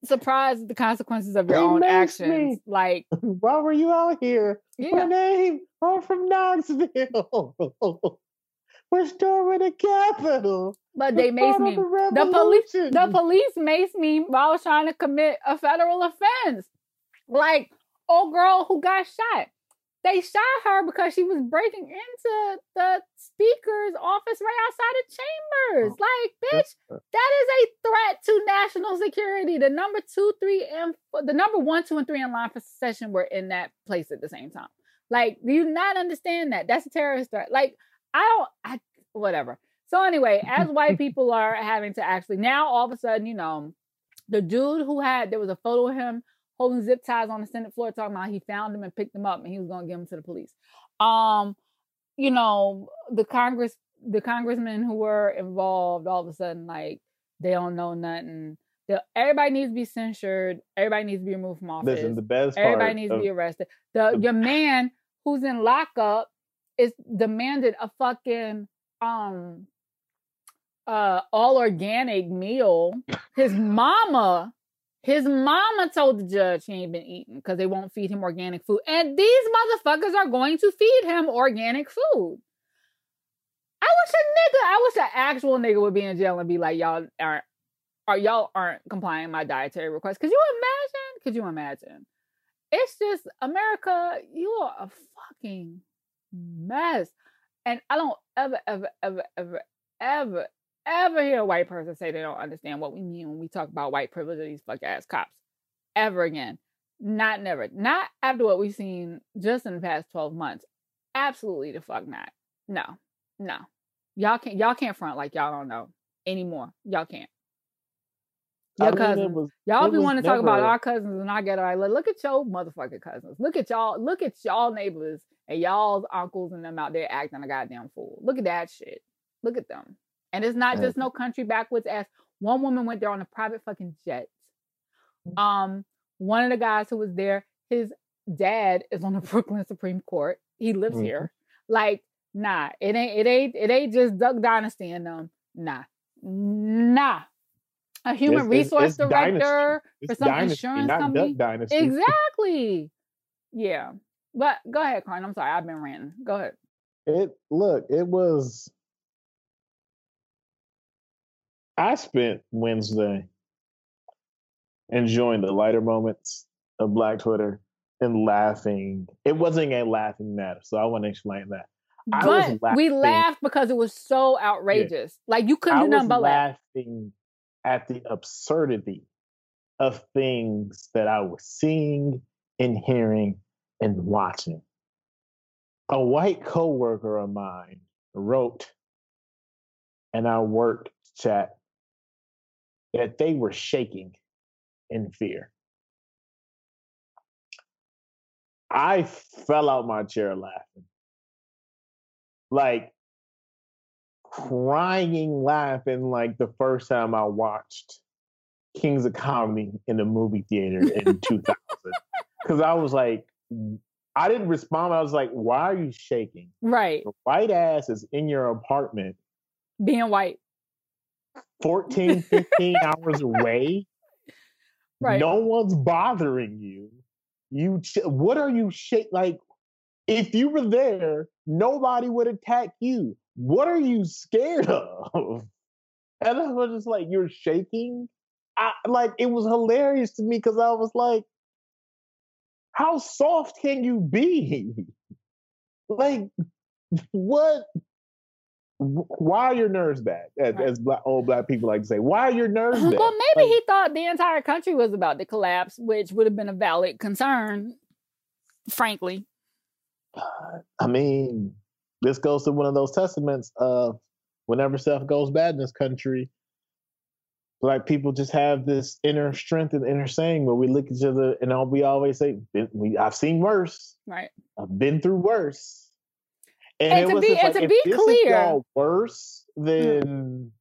surprised at the consequences of your own actions. Me. Like, why were you out here? Yeah. My name, I'm from Knoxville. We're storming the Capitol. But they maced me. The, the police, the police maced me while I was trying to commit a federal offense. Like, old girl who got shot. They shot her because she was breaking into the speaker's office right outside of chambers. Oh, like, bitch, that is a threat to national security. The number two, three, and the number one, two, and three in line for secession were in that place at the same time. Like, do you not understand that? That's a terrorist threat. Like, I don't, I, whatever. So anyway, as white people are having to actually now all of a sudden, you know, the dude who had there was a photo of him holding zip ties on the Senate floor talking about he found him and picked him up and he was gonna give him to the police. Um, you know, the Congress the congressmen who were involved all of a sudden like they don't know nothing. The, everybody needs to be censured. Everybody needs to be removed from office. Listen, the best everybody needs to be arrested. The, the your man who's in lockup is demanded a fucking um uh all organic meal. His mama, his mama told the judge he ain't been eating because they won't feed him organic food. And these motherfuckers are going to feed him organic food. I wish a nigga, I wish an actual nigga would be in jail and be like, y'all aren't or y'all aren't complying my dietary requests. Could you imagine? Could you imagine? It's just America, you are a fucking mess. And I don't ever, ever, ever, ever, ever, ever hear a white person say they don't understand what we mean when we talk about white privilege of these fuck ass cops. Ever again. Not never. Not after what we've seen just in the past 12 months. Absolutely the fuck not. No. No. Y'all can't y'all can't front like y'all don't know anymore. Y'all can't. Your I mean, cousins. Was, y'all be want to talk about our cousins and I get all right. Look at your motherfucking cousins. Look at y'all. Look at y'all neighbors and y'all's uncles and them out there acting a goddamn fool. Look at that shit. Look at them. And it's not just no country backwoods ass. One woman went there on a private fucking jet. Um, one of the guys who was there, his dad is on the Brooklyn Supreme Court. He lives mm-hmm. here. Like, nah, it ain't, it ain't, it ain't just Duck Dynasty and them. Nah, nah a human it's, resource it's, it's director for some dynasty, insurance company. Exactly. Yeah. But go ahead, Karin. I'm sorry, I've been ranting. Go ahead. It look, it was I spent Wednesday enjoying the lighter moments of Black Twitter and laughing. It wasn't a laughing matter, so I want to explain that. But we laughed because it was so outrageous. Yeah. Like you couldn't do nothing but laugh. laughing at the absurdity of things that I was seeing and hearing and watching. A white coworker of mine wrote in our work chat that they were shaking in fear. I fell out my chair laughing. Like crying laughing like the first time I watched Kings of Comedy in the movie theater in 2000. Because I was like, I didn't respond. I was like, why are you shaking? Right. Your white ass is in your apartment. Being white. 14, 15 hours away. Right. No one's bothering you. You, what are you shake? Like, if you were there, nobody would attack you what are you scared of? And I was just like, you're shaking? I, like, it was hilarious to me because I was like, how soft can you be? like, what? Why are your nerves bad? As, as black, old black people like to say, why are your nerves bad? Well, maybe like, he thought the entire country was about to collapse, which would have been a valid concern, frankly. I mean, this goes to one of those testaments of whenever stuff goes bad in this country, black people just have this inner strength and inner saying where we look at each other and all we always say, we, I've seen worse. Right. I've been through worse. And, and to be, and like, to be clear, worse mm. than.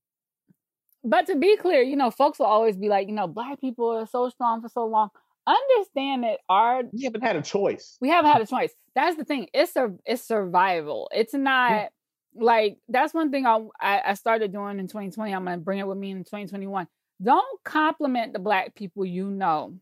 But to be clear, you know, folks will always be like, you know, black people are so strong for so long understand that our we haven't had a choice. We haven't had a choice. That's the thing. It's a it's survival. It's not yeah. like that's one thing I, I started doing in 2020. I'm gonna bring it with me in 2021. Don't compliment the black people you know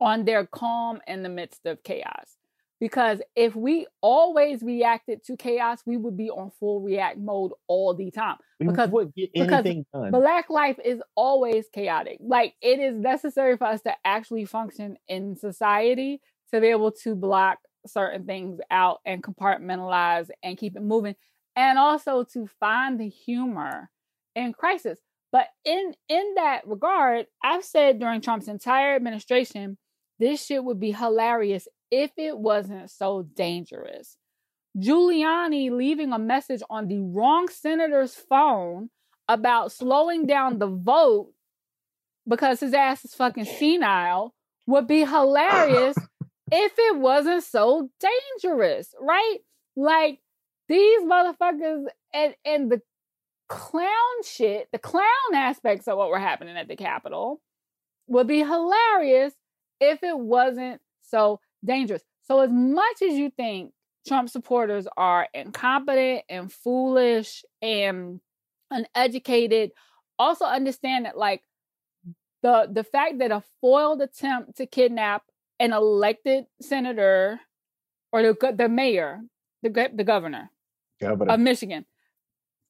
on their calm in the midst of chaos. Because if we always reacted to chaos, we would be on full react mode all the time. Because, because done. black life is always chaotic. Like it is necessary for us to actually function in society to be able to block certain things out and compartmentalize and keep it moving. And also to find the humor in crisis. But in in that regard, I've said during Trump's entire administration, this shit would be hilarious if it wasn't so dangerous. Giuliani leaving a message on the wrong senator's phone about slowing down the vote because his ass is fucking senile would be hilarious if it wasn't so dangerous, right? Like these motherfuckers and and the clown shit, the clown aspects of what were happening at the Capitol would be hilarious if it wasn't so dangerous. So as much as you think Trump supporters are incompetent and foolish and uneducated, also understand that like the the fact that a foiled attempt to kidnap an elected senator or the the mayor, the the governor, governor. of Michigan,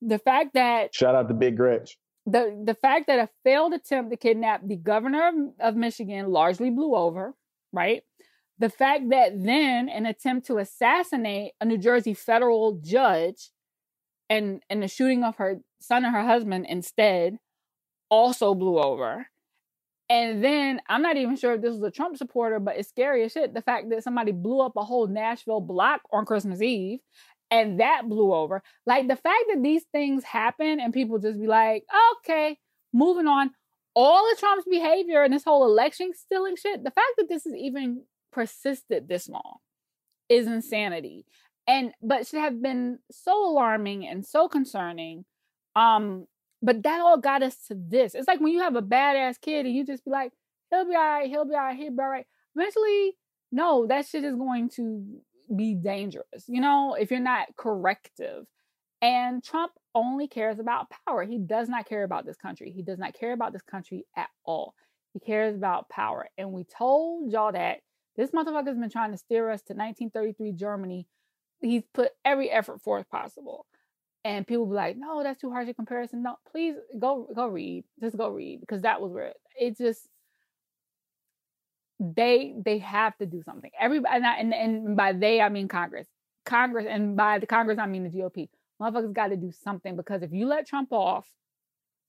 the fact that shout out to Big Gretch. The the fact that a failed attempt to kidnap the governor of, of Michigan largely blew over, right? The fact that then an attempt to assassinate a New Jersey federal judge and and the shooting of her son and her husband instead also blew over. And then I'm not even sure if this was a Trump supporter, but it's scary as shit. The fact that somebody blew up a whole Nashville block on Christmas Eve and that blew over. Like the fact that these things happen and people just be like, okay, moving on. All of Trump's behavior and this whole election stealing shit, the fact that this has even persisted this long is insanity. And but should have been so alarming and so concerning. Um, but that all got us to this. It's like when you have a badass kid and you just be like, he'll be all right, he'll be all right, he'll be all right. Eventually, no, that shit is going to be dangerous, you know, if you're not corrective. And Trump only cares about power. He does not care about this country. He does not care about this country at all. He cares about power. And we told y'all that this motherfucker's been trying to steer us to 1933 Germany. He's put every effort forth possible and people be like, "No, that's too harsh a comparison." No, please go go read. Just go read because that was where it, it just they they have to do something. Everybody and, I, and and by they I mean Congress, Congress, and by the Congress I mean the GOP. Motherfuckers got to do something because if you let Trump off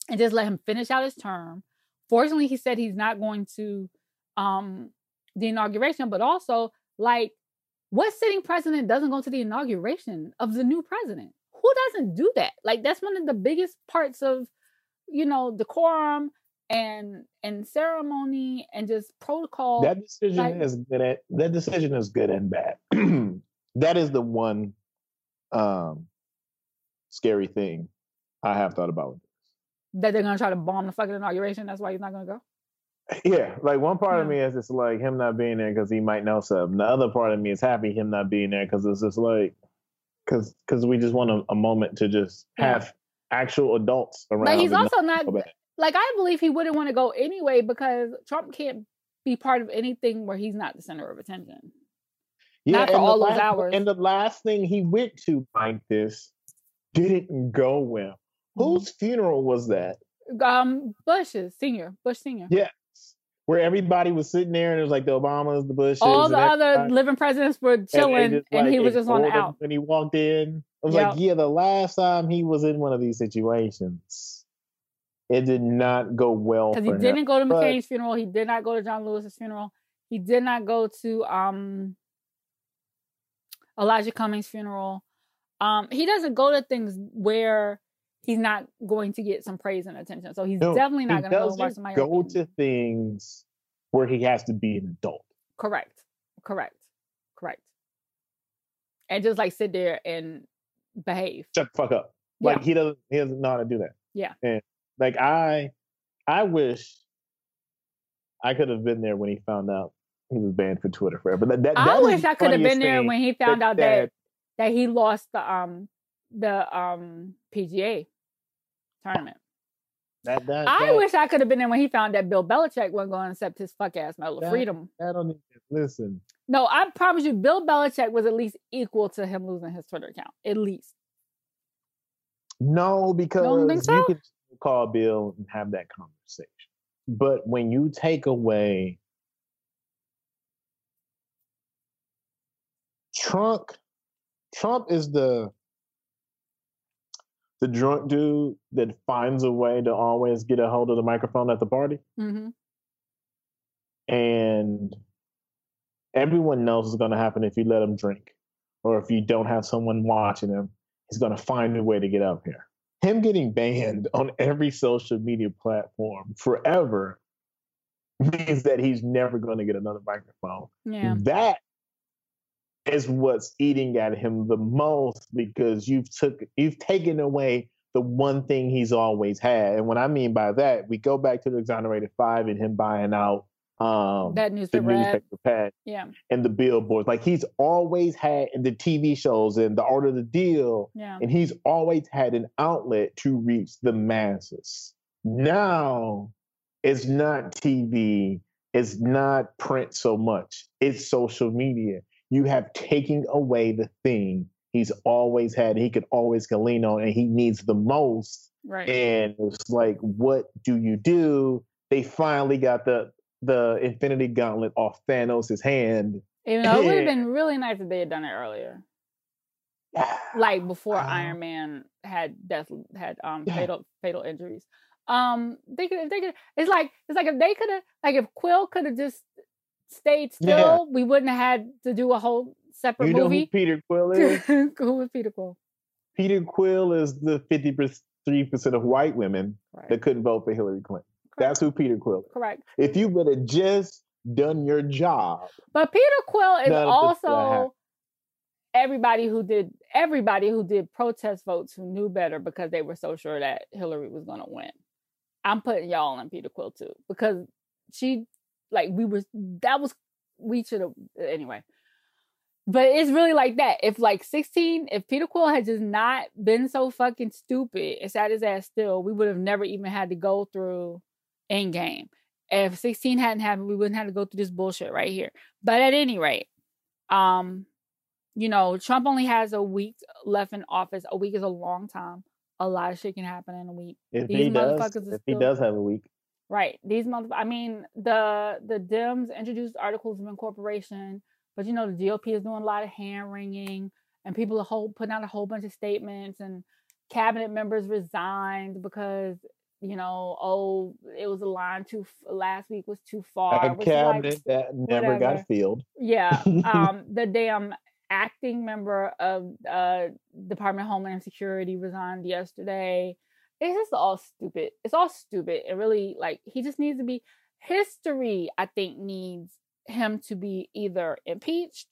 and just let him finish out his term, fortunately he said he's not going to um the inauguration, but also like what sitting president doesn't go to the inauguration of the new president? who doesn't do that? Like that's one of the biggest parts of, you know, decorum and and ceremony and just protocol. That decision like, is good at that decision is good and bad. that is the one um scary thing I have thought about. That they're gonna try to bomb the fucking inauguration. That's why he's not gonna go. Yeah, like one part yeah. of me is just like him not being there because he might know something. The other part of me is happy him not being there because it's just like because because we just want a, a, moment to just have yeah. actual adults around. But he's also not like I believe he wouldn't want to go anyway because Trump can't be part of anything where he's not the center of attention. Yeah, not for all those last, hours. And the last thing he went to like this didn't go well. Mm-hmm. Whose funeral was that? Um, Bush's senior, Bush senior. Yeah, where everybody was sitting there and it was like the Obamas, the Bushes, all the other living presidents were chilling, and, and he was just on the out. When he walked in, I was yep. like, yeah, the last time he was in one of these situations, it did not go well. Because he him. didn't go to McCain's funeral, he did not go to John Lewis's funeral, he did not go to um Elijah Cummings' funeral. Um, he doesn't go to things where he's not going to get some praise and attention. So he's no, definitely not going to go. Go to things where he has to be an adult. Correct. Correct. Correct. And just like sit there and behave. Shut the fuck up. Like yeah. he doesn't he doesn't know how to do that. Yeah. And like I I wish I could have been there when he found out he was banned for Twitter forever. That, that, I wish I could have been there when he found that, out that that he lost the um the um PGA tournament. That, that, I that, wish I could have been there when he found that Bill Belichick wasn't going to accept his fuck ass Medal of Freedom. I don't even listen. No, I promise you, Bill Belichick was at least equal to him losing his Twitter account. At least. No, because you, so? you can call Bill and have that conversation. But when you take away Trump, Trump is the the drunk dude that finds a way to always get a hold of the microphone at the party. Mm-hmm. And everyone knows what's going to happen if you let him drink or if you don't have someone watching him, he's going to find a way to get up here. Him getting banned on every social media platform forever means that he's never going to get another microphone. Yeah. That is what's eating at him the most because you've took you've taken away the one thing he's always had. And what I mean by that, we go back to the exonerated five and him buying out um that newspaper, the newspaper pad yeah. and the billboards like he's always had in the tv shows and the art of the deal yeah. and he's always had an outlet to reach the masses. Now it's not tv it's not print so much it's social media. You have taken away the thing he's always had he could always lean on and he needs the most right. and it's like what do you do? They finally got the the Infinity Gauntlet off Thanos' hand. Even though it would have been really nice if they had done it earlier. like before uh, Iron Man had death had um yeah. fatal fatal injuries. Um they could they could it's like it's like if they could have like if Quill could have just stayed still, yeah. we wouldn't have had to do a whole separate you know movie. Who Peter Quill is? who was Peter Quill? Peter Quill is the fifty three percent of white women right. that couldn't vote for Hillary Clinton. That's who Peter Quill is. Correct. If you would have just done your job. But Peter Quill is also everybody who did everybody who did protest votes who knew better because they were so sure that Hillary was going to win. I'm putting y'all in Peter Quill too because she like we were that was we should have anyway. But it's really like that. If like 16, if Peter Quill had just not been so fucking stupid and sat his ass still, we would have never even had to go through Endgame. If 16 hadn't happened, we wouldn't have to go through this bullshit right here. But at any rate, um, you know, Trump only has a week left in office. A week is a long time. A lot of shit can happen in a week. If These he does, if still, he does have a week, right? These months. I mean, the the Dems introduced articles of incorporation, but you know, the GOP is doing a lot of hand wringing, and people are whole, putting out a whole bunch of statements, and cabinet members resigned because you know, oh, it was a line too last week was too far. A cabinet like, that never whatever. got filled. Yeah, um, the damn acting member of uh, Department of Homeland Security resigned yesterday. It's just all stupid. It's all stupid. It really like he just needs to be. History, I think, needs him to be either impeached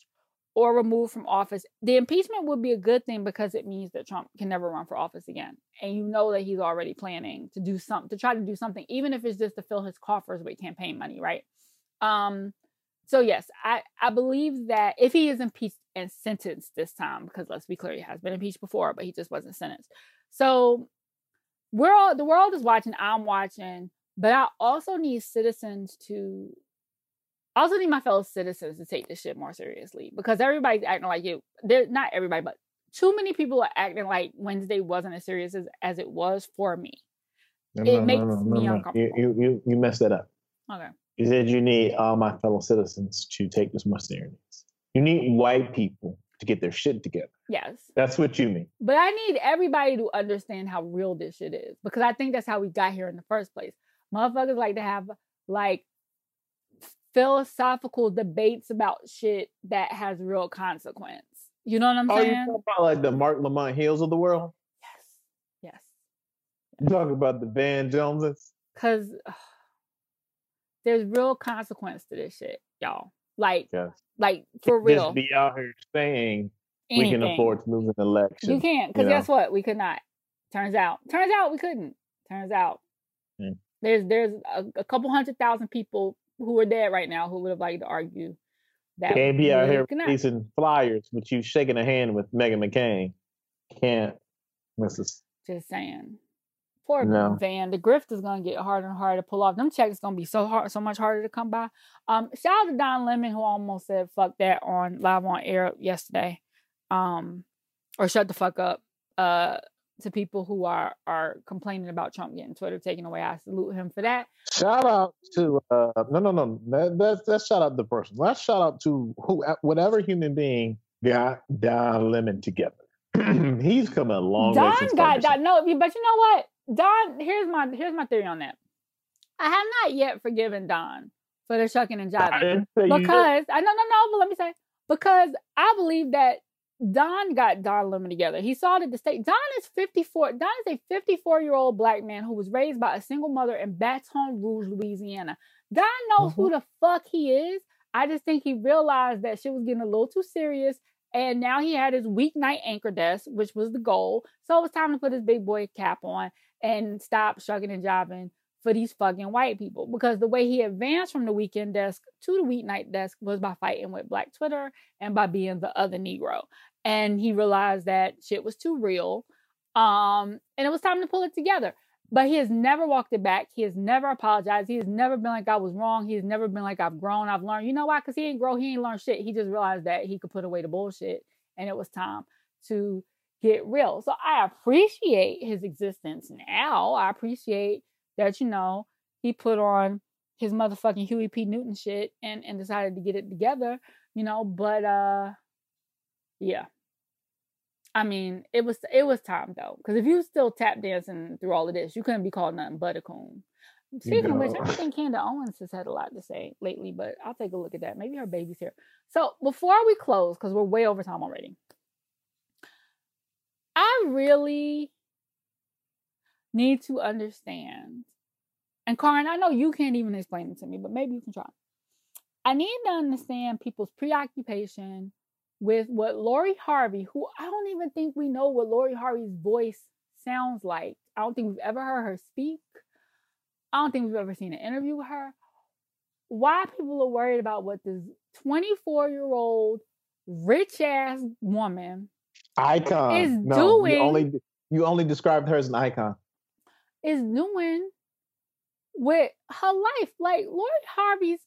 or removed from office. The impeachment would be a good thing because it means that Trump can never run for office again. And you know that he's already planning to do something, to try to do something, even if it's just to fill his coffers with campaign money, right? Um, so yes, I, I believe that if he is impeached and sentenced this time, because let's be clear, he has been impeached before, but he just wasn't sentenced. So we're all the world is watching, I'm watching, but I also need citizens to I also need my fellow citizens to take this shit more seriously because everybody's acting like it. They're not everybody, but too many people are acting like Wednesday wasn't as serious as, as it was for me. No, it no, makes no, me uncomfortable. You, you you messed that up. Okay. You said you need all my fellow citizens to take this more seriously. You need white people to get their shit together. Yes. That's what you mean. But I need everybody to understand how real this shit is because I think that's how we got here in the first place. Motherfuckers like to have like philosophical debates about shit that has real consequence. You know what I'm saying? you talking about like the Marc Lamont Hills of the world? Yes. Yes. You talk about the Van Joneses? Cause there's real consequence to this shit, y'all. Like, yes. like for real. Just be out here saying Anything. we can afford to lose an election. You can't, because guess what? We could not. Turns out. Turns out we couldn't. Turns out. Mm. There's there's a, a couple hundred thousand people who are dead right now who would have liked to argue that. Can't be out here releasing flyers with you shaking a hand with Meghan McCain. Can't, Mrs. Just saying. Poor no. Van. The grift is gonna get harder and harder to pull off. Them checks gonna be so hard, so much harder to come by. Um, shout out to Don Lemon who almost said "fuck that" on live on air yesterday, um, or shut the fuck up. Uh, to people who are are complaining about Trump getting Twitter taken away. I salute him for that. Shout out to uh, no no no that, that's that's shout out the person. Let's shout out to who whatever human being got Don Lemon together. He's come a long Don way. got Don. No, but you know what? Don. Here's my here's my theory on that. I have not yet forgiven Don for the shucking and jiving because I no no no. But let me say because I believe that Don got Don Lemon together. He saw that the state Don is 54. Don is a 54 year old black man who was raised by a single mother in Baton Rouge, Louisiana. Don knows mm-hmm. who the fuck he is. I just think he realized that shit was getting a little too serious. And now he had his weeknight anchor desk, which was the goal. So it was time to put his big boy cap on and stop shucking and jiving for these fucking white people. Because the way he advanced from the weekend desk to the weeknight desk was by fighting with Black Twitter and by being the other Negro. And he realized that shit was too real. Um, and it was time to pull it together. But he has never walked it back. He has never apologized. He has never been like I was wrong. He has never been like I've grown. I've learned. You know why? Because he ain't grow. He ain't learned shit. He just realized that he could put away the bullshit, and it was time to get real. So I appreciate his existence now. I appreciate that you know he put on his motherfucking Huey P. Newton shit and and decided to get it together. You know, but uh, yeah, I mean, it was it was time though, because if you still tap dancing through all of this, you couldn't be called nothing but a coon. Speaking of which, I think Candace Owens has had a lot to say lately, but I'll take a look at that. Maybe her baby's here. So before we close, because we're way over time already, I really need to understand. And Karin, I know you can't even explain it to me, but maybe you can try. I need to understand people's preoccupation with what Lori Harvey, who I don't even think we know what Lori Harvey's voice sounds like. I don't think we've ever heard her speak. I don't think we've ever seen an interview with her. Why people are worried about what this 24 year old rich ass woman icon is no, doing. You only, you only described her as an icon. Is doing with her life. Like Lori Harvey's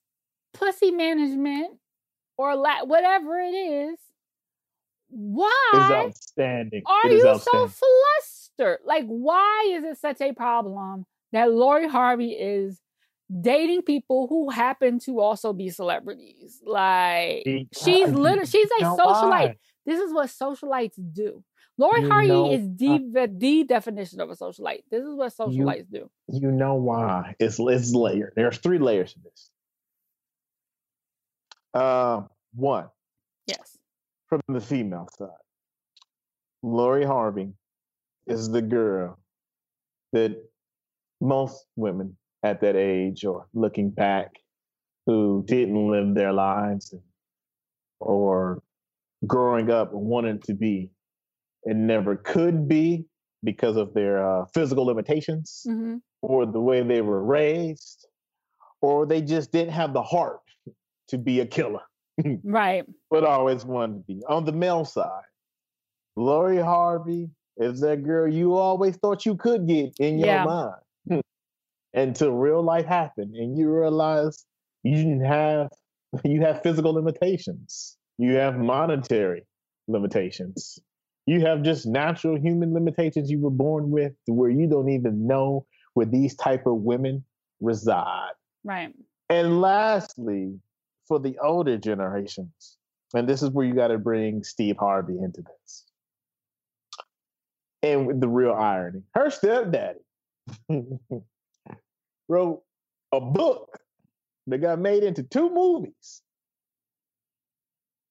pussy management or la- whatever it is why is outstanding. Are you outstanding. so flustered? Like, why is it such a problem that Lori Harvey is dating people who happen to also be celebrities? Like, she's literally she's a socialite. Why? This is what socialites do. Lori you Harvey know, is the, uh, the definition of a socialite. This is what socialites you, do. You know why? It's it's layered. There's three layers to this. Uh, one. Yes from the female side. Lori Harvey is the girl that most women at that age or looking back who didn't live their lives or growing up wanted to be and never could be because of their uh, physical limitations mm-hmm. or the way they were raised or they just didn't have the heart to be a killer right. But always wanted to be. On the male side, Lori Harvey is that girl you always thought you could get in your yeah. mind until real life happened and you realize you didn't have you have physical limitations. You have monetary limitations. You have just natural human limitations you were born with where you don't even know where these type of women reside. Right. And lastly, for the older generations. And this is where you got to bring Steve Harvey into this. And with the real irony, her stepdaddy wrote a book that got made into two movies.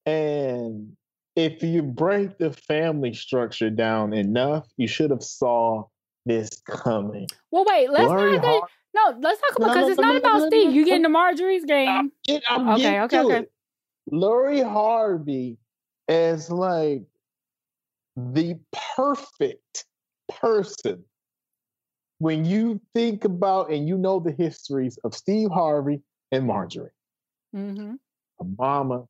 And if you break the family structure down enough, you should have saw this coming. Well, wait, let's Larry not. Har- no, let's talk about because no, it's not about Steve. You get into Marjorie's game. I'm okay, okay, okay. It. Lori Harvey is like the perfect person when you think about and you know the histories of Steve Harvey and Marjorie. Mm-hmm. a mama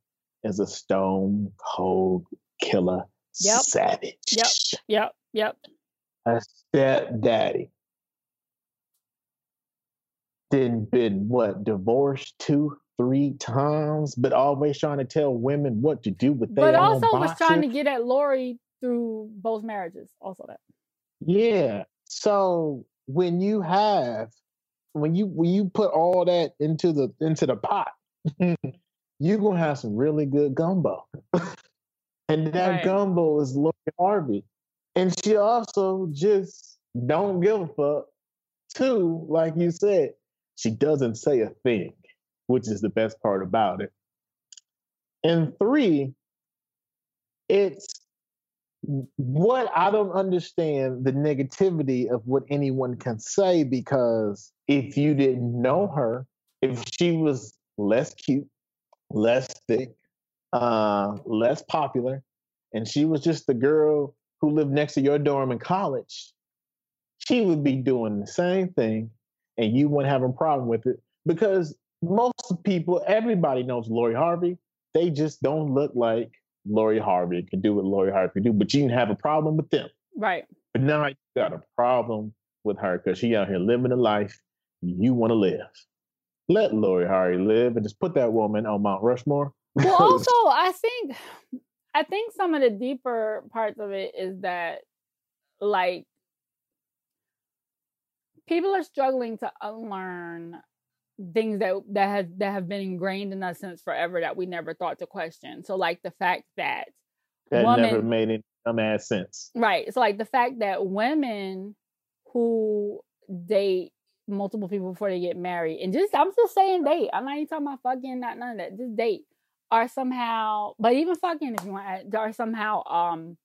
is a stone cold killer yep. savage. Yep. Yep. Yep. A stepdaddy then been what divorced two three times but always trying to tell women what to do with their but also was trying to get at lori through both marriages also that yeah so when you have when you when you put all that into the into the pot you're gonna have some really good gumbo and that right. gumbo is lori harvey and she also just don't give a fuck too like you said she doesn't say a thing, which is the best part about it. And three, it's what I don't understand the negativity of what anyone can say because if you didn't know her, if she was less cute, less thick, uh, less popular, and she was just the girl who lived next to your dorm in college, she would be doing the same thing and you wouldn't have a problem with it because most people, everybody knows Lori Harvey. They just don't look like Lori Harvey can do what Lori Harvey can do, but you can have a problem with them. Right. But now you got a problem with her because she out here living a life you want to live. Let Lori Harvey live and just put that woman on Mount Rushmore. Well, also, I think, I think some of the deeper parts of it is that, like, people are struggling to unlearn things that that have that have been ingrained in us since forever that we never thought to question. So like the fact that that women, never made any dumbass sense. Right. So like the fact that women who date multiple people before they get married and just I'm just saying date. I'm not even talking about fucking not none of that. Just date are somehow but even fucking if you want are somehow um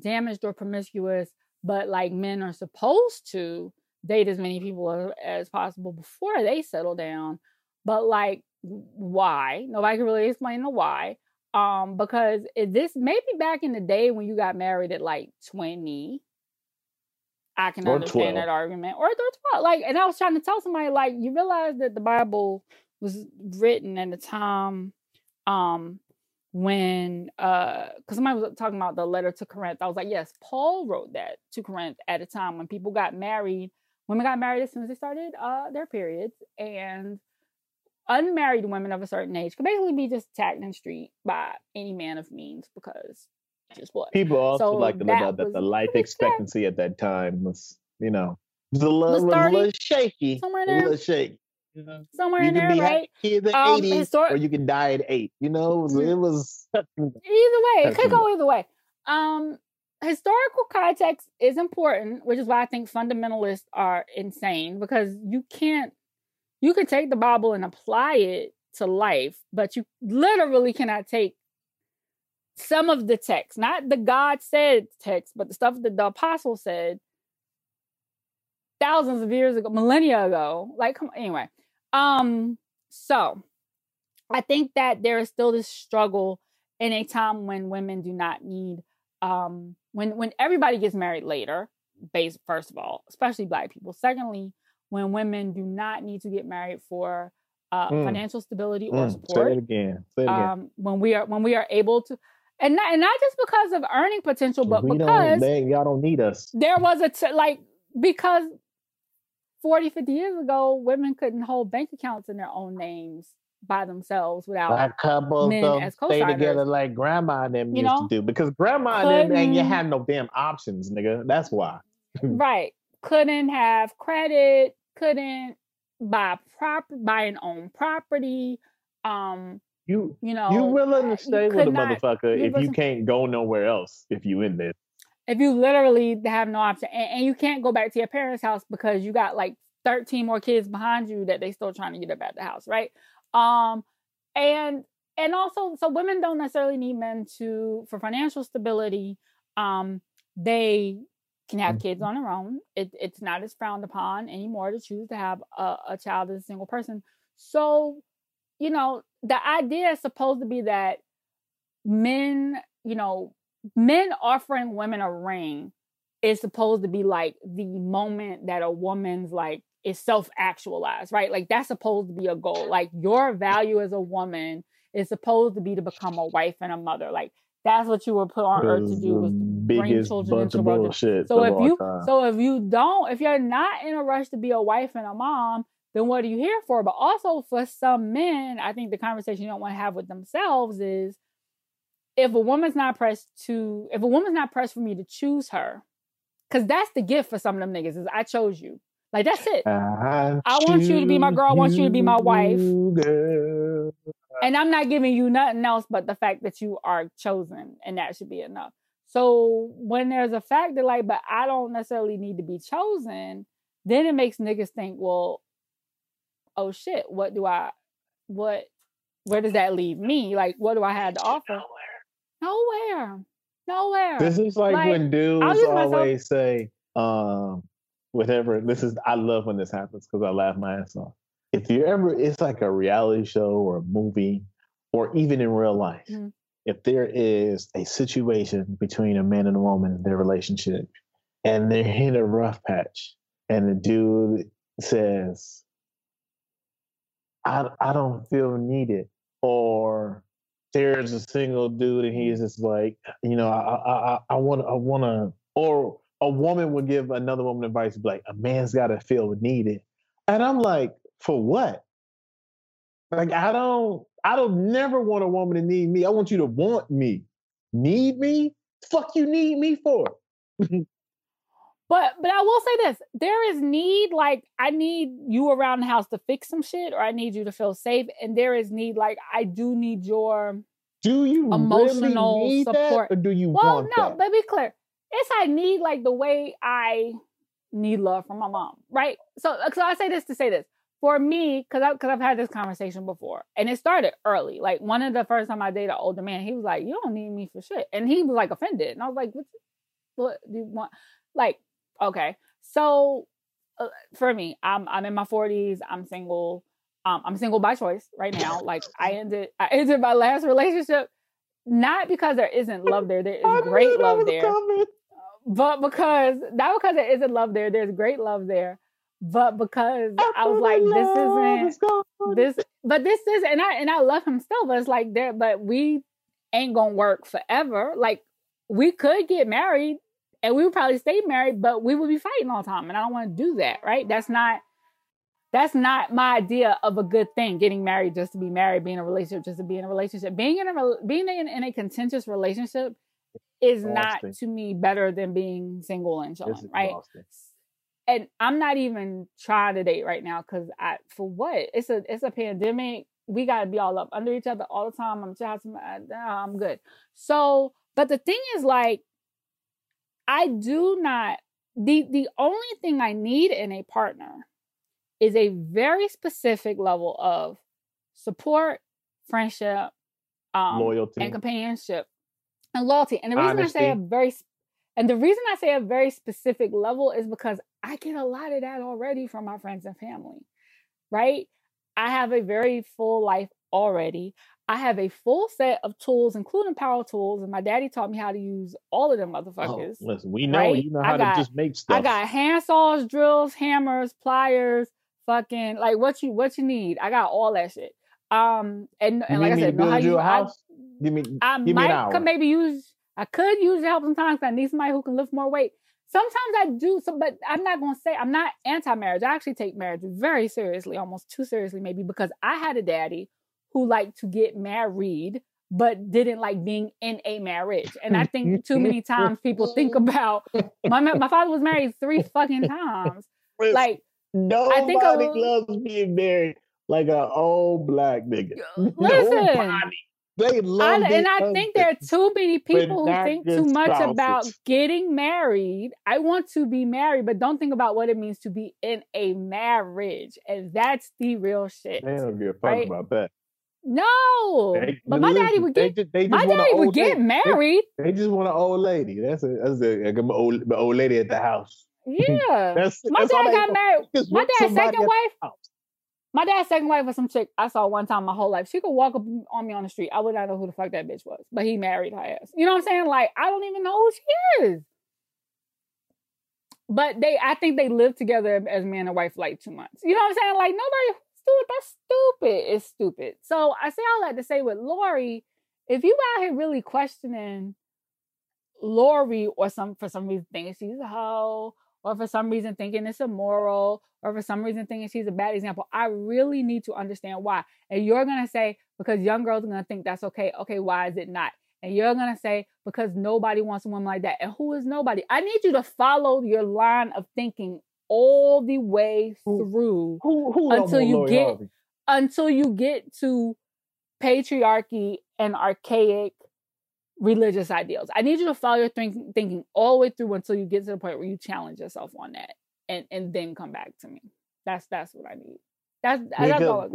damaged or promiscuous, but like men are supposed to date as many people as possible before they settle down. But like, why? Nobody can really explain the why. Um, because this maybe back in the day when you got married at like 20, I can or understand 12. that argument. Or, or 12. Like, and I was trying to tell somebody, like, you realize that the Bible was written at a time um when uh because somebody was talking about the letter to Corinth. I was like, yes, Paul wrote that to Corinth at a time when people got married women got married as soon as they started uh, their periods, and unmarried women of a certain age could basically be just attacked in the street by any man of means because just what people also so like to live out that the life expectancy at that time was, you know, was a little, was, 30, was a little shaky, somewhere there. a little shaky. You know, somewhere you in there, right? Kids at um, 80, histor- or you can die at eight. You know, it was, it was either way. It could go either way. Um, historical context is important, which is why I think fundamentalists are insane because you can't you can take the Bible and apply it to life, but you literally cannot take some of the text, not the God said text, but the stuff that the apostle said thousands of years ago, millennia ago. Like, come on, anyway. Um, so I think that there is still this struggle in a time when women do not need um when when everybody gets married later based first of all especially black people secondly when women do not need to get married for uh, mm. financial stability or mm. support Say it again. Say it again. Um, when we are when we are able to and not, and not just because of earning potential but we because they, y'all don't need us there was a t- like because 40 50 years ago women couldn't hold bank accounts in their own names by themselves without a couple men them as stay together like grandma and them you used know? to do because grandma and them and you had no damn options, nigga. That's why. right. Couldn't have credit, couldn't buy prop buy an own property. Um you you know you willing to stay with a not, motherfucker you if you can't go nowhere else if you in this. If you literally have no option and, and you can't go back to your parents' house because you got like 13 more kids behind you that they still trying to get up at the house, right? Um, and and also, so women don't necessarily need men to for financial stability. Um, they can have kids mm-hmm. on their own. It, it's not as frowned upon anymore to choose to have a, a child as a single person. So, you know, the idea is supposed to be that men, you know, men offering women a ring is supposed to be like the moment that a woman's like is self actualized, right? Like that's supposed to be a goal. Like your value as a woman is supposed to be to become a wife and a mother. Like that's what you were put on earth to do was bring children into the world. So if you time. so if you don't if you're not in a rush to be a wife and a mom, then what are you here for? But also for some men, I think the conversation you don't want to have with themselves is if a woman's not pressed to if a woman's not pressed for me to choose her, because that's the gift for some of them niggas is I chose you. Like that's it. I, I want you to be my girl. I want you to be my wife. Girl. And I'm not giving you nothing else but the fact that you are chosen, and that should be enough. So when there's a fact that like, but I don't necessarily need to be chosen, then it makes niggas think, well, oh shit, what do I, what, where does that leave me? Like, what do I have to offer? Nowhere. Nowhere. Nowhere. This is like, like when dudes always say, um, whatever. This is I love when this happens because I laugh my ass off. If you ever, it's like a reality show or a movie, or even in real life. Mm-hmm. If there is a situation between a man and a woman in their relationship, and they're in a rough patch, and the dude says, "I I don't feel needed," or there's a single dude and he's just like, you know, I I I want I want to, or a woman would give another woman advice like, a man's got to feel needed, and I'm like, for what? Like I don't I don't never want a woman to need me. I want you to want me. Need me? Fuck you need me for? But but I will say this: there is need like I need you around the house to fix some shit, or I need you to feel safe, and there is need like I do need your do you emotional really support, that, or do you well, no, that? but be clear, it's I need like the way I need love from my mom, right? So so I say this to say this for me because I because I've had this conversation before, and it started early. Like one of the first time I dated an older man, he was like, "You don't need me for shit," and he was like offended, and I was like, "What? What do you want?" Like Okay. So uh, for me, I'm I'm in my 40s. I'm single. Um, I'm single by choice right now. Like I ended I ended my last relationship not because there isn't love there. There is great love there. Coming. But because not because there isn't love there. There's great love there. But because I, I was like, this isn't this. But this is, and I and I love him still. But it's like there. But we ain't gonna work forever. Like we could get married and we would probably stay married, but we would be fighting all the time. And I don't want to do that, right? That's not that's not my idea of a good thing. Getting married just to be married, being in a relationship just to be in a relationship. Being in a being in, in a contentious relationship is not to me better than being single and chilling, right? And I'm not even trying to date right now because I for what? It's a it's a pandemic. We got to be all up under each other all the time. I'm just I'm good. So, but the thing is, like, I do not the the only thing I need in a partner is a very specific level of support, friendship, um, loyalty, and companionship, and loyalty. And the reason Honesty. I say a very and the reason I say a very specific level is because I get a lot of that already from my friends and family, right? I have a very full life already. I have a full set of tools, including power tools, and my daddy taught me how to use all of them oh, motherfuckers. Oh, listen, we know right? you know how got, to just make stuff. I got hand saws, drills, hammers, pliers, fucking like what you what you need. I got all that shit. Um, and, and like I said, know how you house. I, give me, I give might me could maybe use. I could use your help sometimes. I need somebody who can lift more weight. Sometimes I do, so, but I'm not going to say I'm not anti-marriage. I actually take marriage very seriously, almost too seriously, maybe because I had a daddy who like to get married but didn't like being in a marriage. And I think too many times people think about my my father was married three fucking times. Like nobody I think a, loves being married like an old black nigga. Listen, nobody. They love I, and I think there are too many people who think too much spouses. about getting married. I want to be married, but don't think about what it means to be in a marriage, and that's the real shit. They don't give a fuck right? about that. No, they, but my daddy would get. They just, they just my daddy would get lady. married. They, just want an old lady. That's a that's a, like an old old lady at the house. Yeah, that's, my that's dad got married. My dad's second wife. My dad's second wife was some chick I saw one time my whole life. She could walk up on me on the street. I would not know who the fuck that bitch was, but he married her ass. You know what I'm saying? Like I don't even know who she is. But they, I think they live together as man and wife like two months. You know what I'm saying? Like nobody That's stupid. It's stupid. So I say all that to say with Lori, if you out here really questioning Lori or some for some reason thinking she's a hoe, or for some reason thinking it's immoral, or for some reason thinking she's a bad example, I really need to understand why. And you're gonna say, because young girls are gonna think that's okay. Okay, why is it not? And you're gonna say, because nobody wants a woman like that. And who is nobody? I need you to follow your line of thinking all the way through who, who, until you get Harvey? until you get to patriarchy and archaic religious ideals. I need you to follow your think, thinking all the way through until you get to the point where you challenge yourself on that, and and then come back to me. That's that's what I need. That's because, that's all.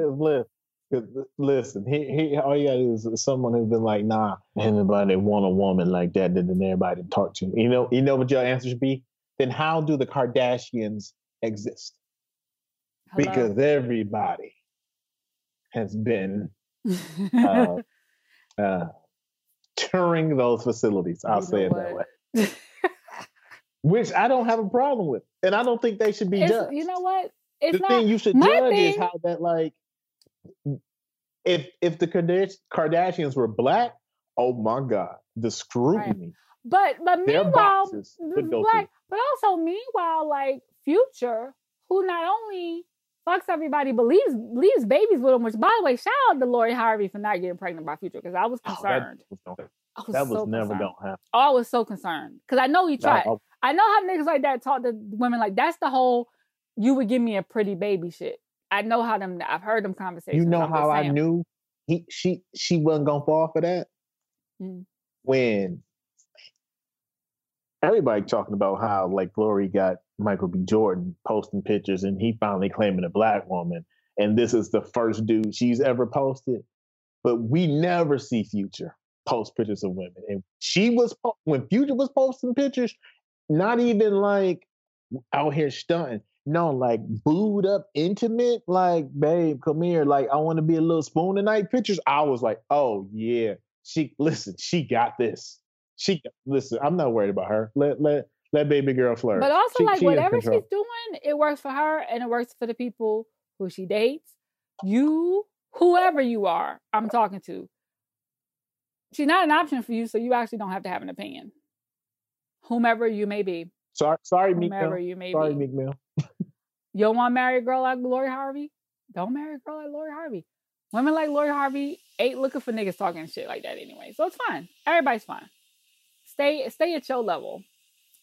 Because Listen, he, he all you gotta is someone who's been like, nah, anybody want a woman like that, then everybody talk to. You know, you know what your answer should be? Then how do the Kardashians exist? Hello. Because everybody has been uh, uh, touring those facilities. I'll you say it what? that way. Which I don't have a problem with, and I don't think they should be it's, judged. You know what? It's the not, thing you should judge thing, is how that like if if the Kardashians were black, oh my god, the scrutiny. Right. But but meanwhile, black, but also meanwhile, like Future, who not only fucks everybody, but leaves leaves babies with him. Which, by the way, shout out to Lori Harvey for not getting pregnant by Future because I was concerned. Oh, that was, that was so never concerned. gonna happen. Oh, I was so concerned because I know he tried. No, I know how niggas like that talk to women like that's the whole you would give me a pretty baby shit. I know how them. I've heard them conversations. You know how I knew he she she wasn't gonna fall for that mm. when everybody talking about how like Lori got Michael B. Jordan posting pictures and he finally claiming a black woman, and this is the first dude she's ever posted. But we never see Future post pictures of women, and she was when Future was posting pictures, not even like out here stunting no, like booed up, intimate, like, babe, come here. Like, I want to be a little spoon tonight pictures. I was like, oh yeah. She listen, she got this. She listen, I'm not worried about her. Let let let baby girl flirt. But also, she, like she whatever she's doing, it works for her and it works for the people who she dates. You, whoever you are, I'm talking to. She's not an option for you, so you actually don't have to have an opinion. Whomever you may be. Sorry, sorry, Meek Mill. You may sorry, be. Meek Mill. You don't want to marry a girl like Lori Harvey? Don't marry a girl like Lori Harvey. Women like Lori Harvey ain't looking for niggas talking shit like that anyway. So it's fine. Everybody's fine. Stay stay at your level.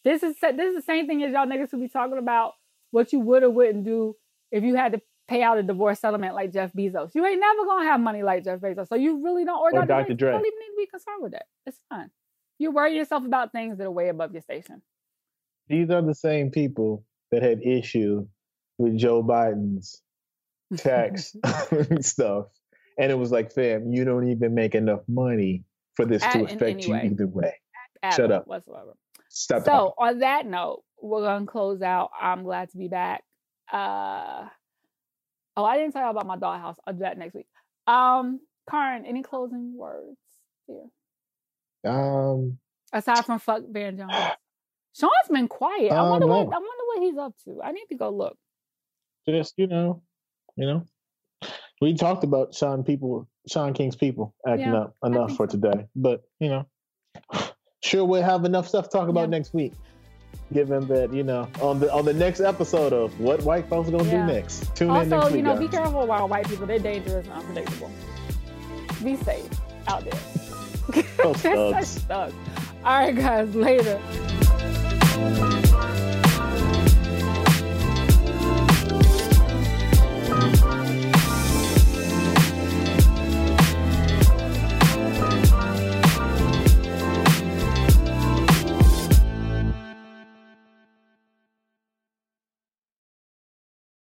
This is this is the same thing as y'all niggas who be talking about what you would or wouldn't do if you had to pay out a divorce settlement like Jeff Bezos. You ain't never gonna have money like Jeff Bezos. So you really don't or, or Dr. Dre. You don't even need to be concerned with that. It's fine. You worry yourself about things that are way above your station. These are the same people that had issue with Joe Biden's tax stuff. And it was like, fam, you don't even make enough money for this At, to affect you either way. At Shut up. Whatsoever. Stop so talking. on that note, we're gonna close out. I'm glad to be back. Uh oh, I didn't tell you about my dollhouse. I'll do that next week. Um, Karin, any closing words here? Um aside from fuck Van Jones. Shaun's been quiet. I wonder what I wonder what he's up to. I need to go look just you know, you know, we talked about Shaun people, Shaun King's people acting yeah, up enough for so. today, but you know, sure we'll have enough stuff to talk about yeah. next week. Given that you know on the on the next episode of what white folks are gonna yeah. do next. Tune also, in next week. you know, guys. be careful about white people. They're dangerous and unpredictable. Be safe out there. Those thugs. All right, guys. Later.